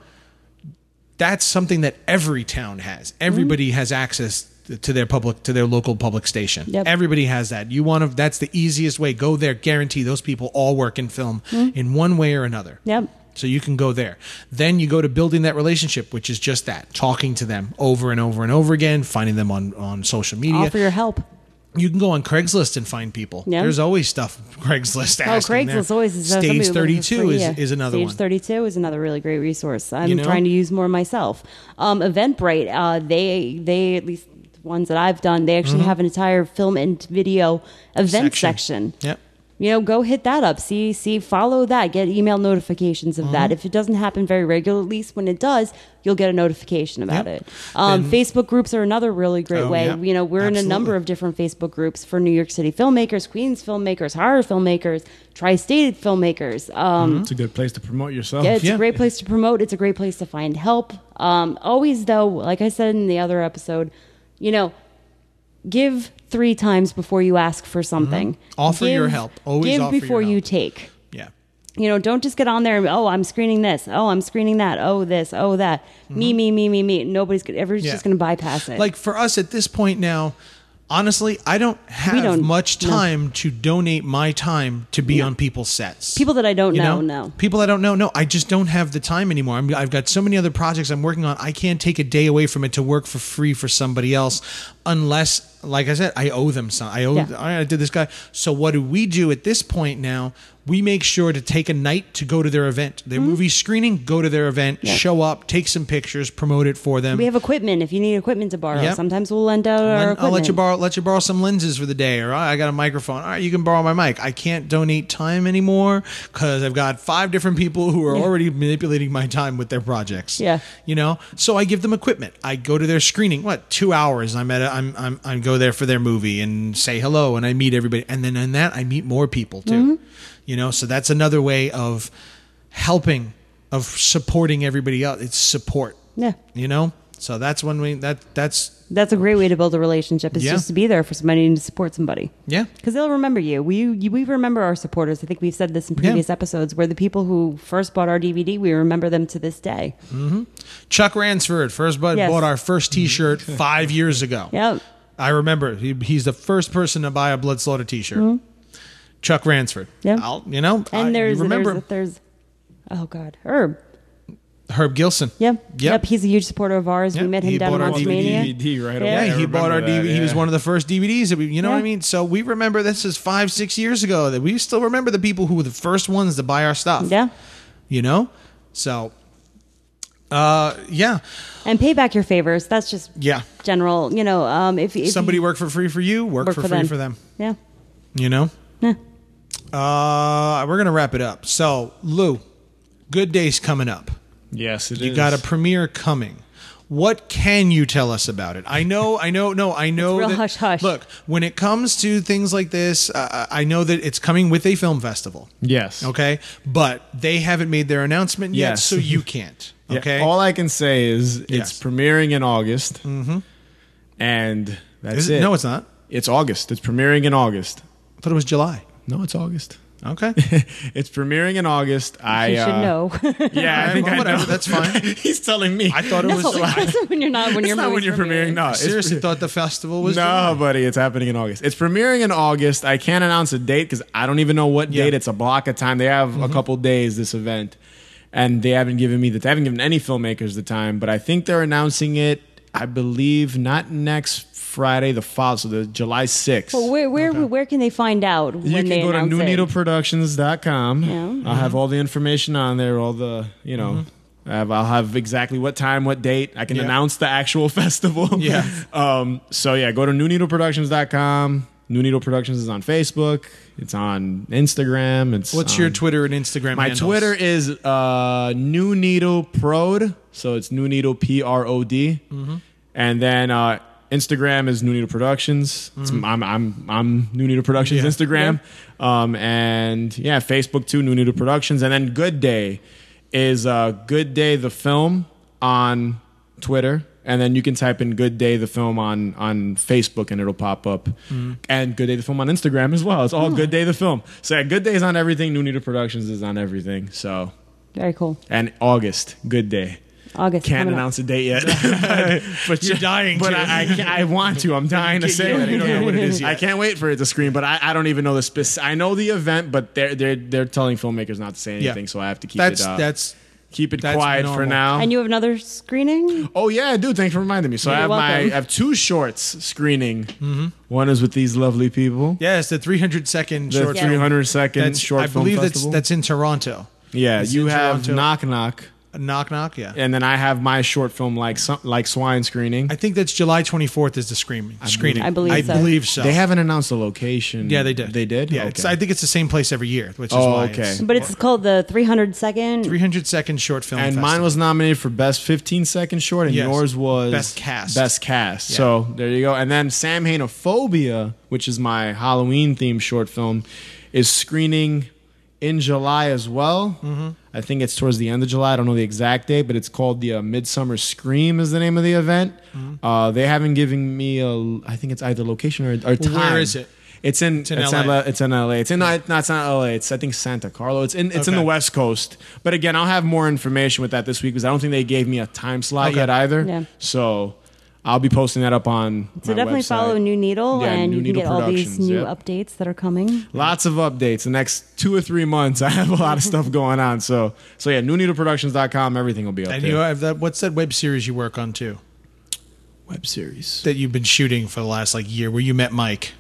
That's something that every town has. Everybody has access to their public to their local public station. Yep. Everybody has that. You want to that's the easiest way. Go there, guarantee those people all work in film hmm. in one way or another. Yep. So you can go there. Then you go to building that relationship, which is just that talking to them over and over and over again, finding them on, on social media. Offer your help. You can go on Craigslist and find people. Yeah. There's always stuff Craigslist Oh, asking Craigslist there. always is Stage for 32 is, yeah. is another one. Stage one. 32 is another really great resource. I'm You know? trying to use more myself. Um, Eventbrite, uh, they they at least ones that I've done, they actually have an entire film and video event Mm-hmm. Section. section. Yep. You know, go hit that up. See, see, follow that. Get email notifications of Mm-hmm. that. If it doesn't happen very regularly, at least when it does, you'll get a notification about Yep. it. Um, And- Facebook groups are another really great Oh, way. yeah. You know, we're in a number of different Facebook groups for New York City filmmakers, Queens filmmakers, horror filmmakers, tri-state filmmakers. Um, It's a good place to promote yourself. yeah, it's Yeah. a great place to promote. It's a great place to find help. Um, always, though, like I said in the other episode, you know, give three times before you ask for something. Mm-hmm. Offer your help. Always give before you take. Yeah. You know, don't just get on there and oh, I'm screening this. Oh, I'm screening that. Oh, this. Oh, that. Me, me, me, me, me. Nobody's. gonna- Everybody's Mm-hmm. Yeah. just going to bypass it. Like for us at this point now, honestly, I don't have don't- much no. time to donate my time to be on people's sets. people that I don't you know, know, no. people I don't know. No, I just don't have the time anymore. I'm, I've got so many other projects I'm working on. I can't take a day away from it to work for free for somebody else, unless, like I said, I owe them some. I owe. Yeah. I did this guy. So what do we do at this point now? We make sure to take a night to go to their event, their movie screening. Go to their event, Mm-hmm. Yeah. show up, take some pictures, promote it for them. We have equipment. If you need equipment to borrow, Yep. sometimes we'll lend out our equipment. I'll let you borrow let you borrow some lenses for the day, or I got a microphone. All right, you can borrow my mic. I can't donate time anymore because I've got five different people who are already manipulating my time with their projects. Yeah. you know. So I give them equipment. I go to their screening. What two hours? I'm at. A, I'm I'm I go there for their movie and say hello, and I meet everybody, and then in that I meet more people too. Mm-hmm. You know, so that's another way of helping, of supporting everybody else. It's support. Yeah. You know. So that's one way. That that's That's a great way to build a relationship. Is Yeah. just to be there for somebody and to support somebody. yeah. Because they'll remember you. We you, we remember our supporters. I think we've said this in Yeah. previous episodes. Where the people who first bought our DVD, we remember them to this day. Chuck Ransford first bought, Yes. bought our first T-shirt five years ago. Yep. I remember he, he's the first person to buy a Blood Slaughter T-shirt. Chuck Ransford. Mm-hmm. Yeah. I'll, you know, I, And there's you remember there's, there's oh god Herb. Herb Gilson. Yep. Yep. Yep. He's a huge supporter of ours. Yep. We met him He down in bought our DVD right Yeah. away. Yeah, he bought our remember that, DVD. He was one of the first DVDs that we, you know what I mean. So we remember this is five, six years ago. That we still remember the people who were the first ones to buy our stuff. Yeah. you know. So, uh, yeah, And pay back your favors. That's just yeah. general. You know, um, if, if Somebody you work for free for you, work, work for, for free them. for them. Yeah. You know. Yeah. Uh, we're gonna wrap it up. So, Lou, Good Day's coming up. Yes, it is. You got a premiere coming. What can you tell us about it? I know, I know, no, I know. real that, hush hush. Look, when it comes to things like this, uh, I know that it's coming with a film festival. Yes. Okay, but they haven't made their announcement yet, Yes. so you can't. Yeah, Okay, All I can say is it's Yes. premiering in August, mm-hmm. and that's Is it. No, it's not. It's August. It's premiering in August. I thought it was July. No, it's August. Okay, it's premiering in August. I You should uh, know. Yeah, I think well, I whatever, know. that's fine. He's telling me. I thought it was no, July. that's when you're not when you're not when you're premiering. No, I seriously thought the festival was no, July. buddy, it's happening in August. It's premiering in August. I can't announce a date because I don't even know what Yeah. date. It's a block of time. They have a couple days this event, and they haven't given me the. They haven't given any filmmakers the time, but I think they're announcing it. I believe not next Friday, the fall, so the July sixth. Well, where where where can they find out when you can they go to announce it? newneedleproductions.com. Yeah. I'll have all the information on there, all the, you know, I have, I'll have exactly what time, what date. I can Yeah. announce the actual festival. Yeah. um, so, yeah, go to newneedleproductions.com. New Needle Productions is on Facebook. It's on Instagram. It's What's your Twitter and Instagram? my handles? Twitter is uh, New Needle Prod, so it's New Needle P R O D, Mm-hmm. and then uh, Instagram is New Needle Productions. It's, I'm I'm I'm New Needle Productions. Yeah. Instagram, um, and yeah, Facebook too, New Needle Productions, and then Good Day is uh, Good Day the film on Twitter. And then you can type in "Good Day the Film" on on Facebook, and it'll pop up. Mm-hmm. And "Good Day the Film" on Instagram as well. It's all "Good Day the Film." So yeah, "Good Day" is on everything. New Needle Productions is on everything. So Very cool. and August, "Good Day." August. Can't coming up. announce a date yet, but, but You're dying But to. I, I, I want to. I'm dying to say it. don't- don't know what it is yet. I can't wait for it to screen, but I, I don't even know the spec. I know the event, but they're they're they're telling filmmakers not to say Yeah. anything, so I have to keep That's it. Uh, that's keep it that's quiet for normal. now. And you have another screening? Oh yeah, I do. Thanks for reminding me. So I You're have my. I have two shorts screening. One is with these lovely people. yeah. It's the 300 second The short. Yeah. 300 second That's, short I film believe that's festival. that's in Toronto. yeah. it's You have Toronto. knock knock Knock knock. Yeah. and then I have my short film like Some- like Swine screening. I think that's July 24th is the screening. screening. I believe I so. believe so. They haven't announced the location. Yeah, they did. They did. Yeah, Okay. it's, I think it's the same place every year, which is Oh, why okay. it's But it's called the 300 second. 300 second short film. and mine was nominated for best 15 second short, and Yes. yours was Best cast. Best cast. Yeah. So there you go. And then Sam Phobia, which is my Halloween themed short film, is screening in July as well. Mm-hmm. I think it's towards the end of July. I don't know the exact date, but it's called the uh, Midsummer Scream is the name of the event. Mm-hmm. Uh, they haven't given me a. I think it's either location or, or time. Where is it? It's in it's in in, LA. LA. It's in LA. It's in no, it's not, it's not LA. It's I think Santa Carlo. It's in it's in the West Coast. But again, I'll have more information with that this week because I don't think they gave me a time slot Okay. yet either. Yeah. So I'll be posting that up on. So my definitely website. follow New Needle, Yeah, and New you can Needle get all these new yep. updates that are coming. Lots of updates. The next two or three months, I have a lot of stuff going on. So so yeah, newneedleproductions.com. Everything will be up there. And there. you have that. What's that web series you work on too? Web series. That you've been shooting for the last like year, where you met Mike.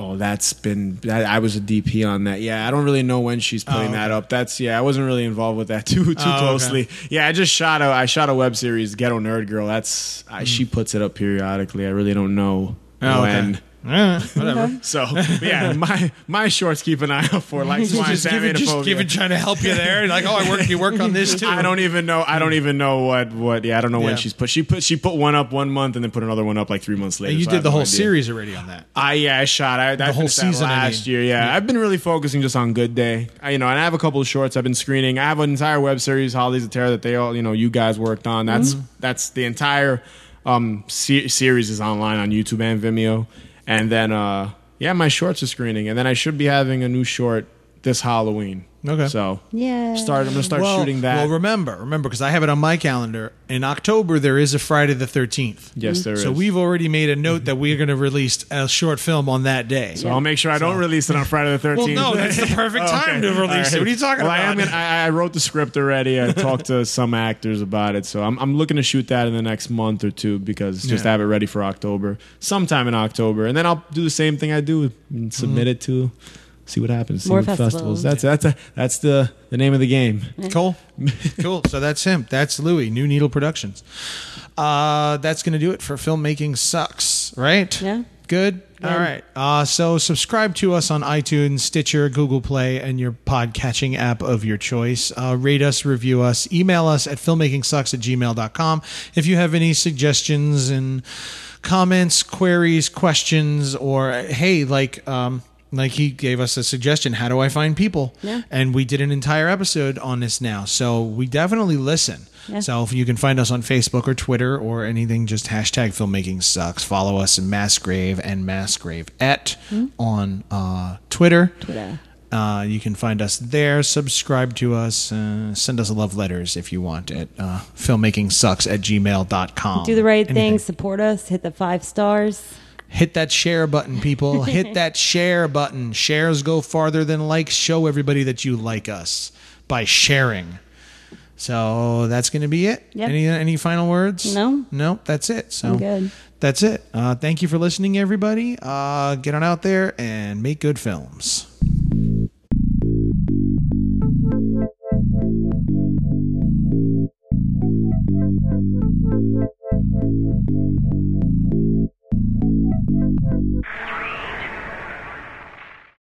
Oh, that's been. That, I was a DP on that. Yeah, I don't really know when she's putting Oh, that up. That's yeah. I wasn't really involved with that too too Oh, okay. closely. Yeah, I just shot a. I shot a web series, Ghetto Nerd Girl. That's I, she Hmm. puts it up periodically. I really don't know Oh, when. okay. Yeah, whatever. So yeah, my my shorts keep an eye out for like swine just give it, just give it, trying to help you there. Like, oh, I work. You work on this too. I don't even know. I don't even know what what. Yeah, I don't know Yeah. when she's put. She put she put one up one month and then put another one up like three months later. And you so did the whole series already on that. I yeah, I shot. I, I whole season, I last mean. year. Yeah. I've been really focusing just on Good Day. I, you know, and I have a couple of shorts I've been screening. I have an entire web series, Holidays of Terror, that they all you know you guys worked on. That's Mm-hmm. that's the entire um se- series is online on YouTube and Vimeo. And then uh yeah, my shorts are screening, and then I should be having a new short this Halloween. Okay. So Yeah. start. I'm gonna start well, shooting that. Well, remember, remember, because I have it on my calendar. In October, there is a Friday the Thirteenth. yes, there is. So we've already made a note that we're going to release a short film on that day. So I'll make sure I don't release it on Friday the 13th. Well, no, that's the perfect time to release it. What are you talking well, I, am about? gonna- I, I wrote the script already. I talked to some actors about it, so I'm, I'm looking to shoot that in the next month or two because just Yeah. have it ready for October, sometime in October, and then I'll do the same thing I do and submit Mm-hmm. it to see what happens. See More what festivals. That's that's a, that's the the name of the game. Cool. cool. So that's him. That's Louis, New Needle Productions. Uh, that's going to do it for Filmmaking Sucks, right? Yeah. Good. Yeah. All right. Uh, so subscribe to us on iTunes, Stitcher, Google Play, and your pod catching app of your choice. Uh, rate us, review us, email us at filmmakingsucks at gmail.com. If you have any suggestions and comments, queries, questions, or hey, like, um, like he gave us a suggestion, how do I find people? Yeah. And we did an entire episode on this now. So we definitely listen. Yeah. So if you can find us on Facebook or Twitter or anything, just hashtag filmmaking sucks. Follow us in Massgrave and Massgrave at on uh, Twitter. Twitter. Uh, you can find us there. Subscribe to us. Uh, send us love letters if you want at uh, filmmakingsucks at gmail.com. Do the right Anything. thing. Support us. Hit the five stars. Hit that share button, people. Hit that share button. Shares go farther than likes. Show everybody that you like us by sharing. So that's going to be it. Yep. Any any final words? No. No, that's it. So I'm good. that's it. Uh, thank you for listening, everybody. Uh, get on out there and make good films.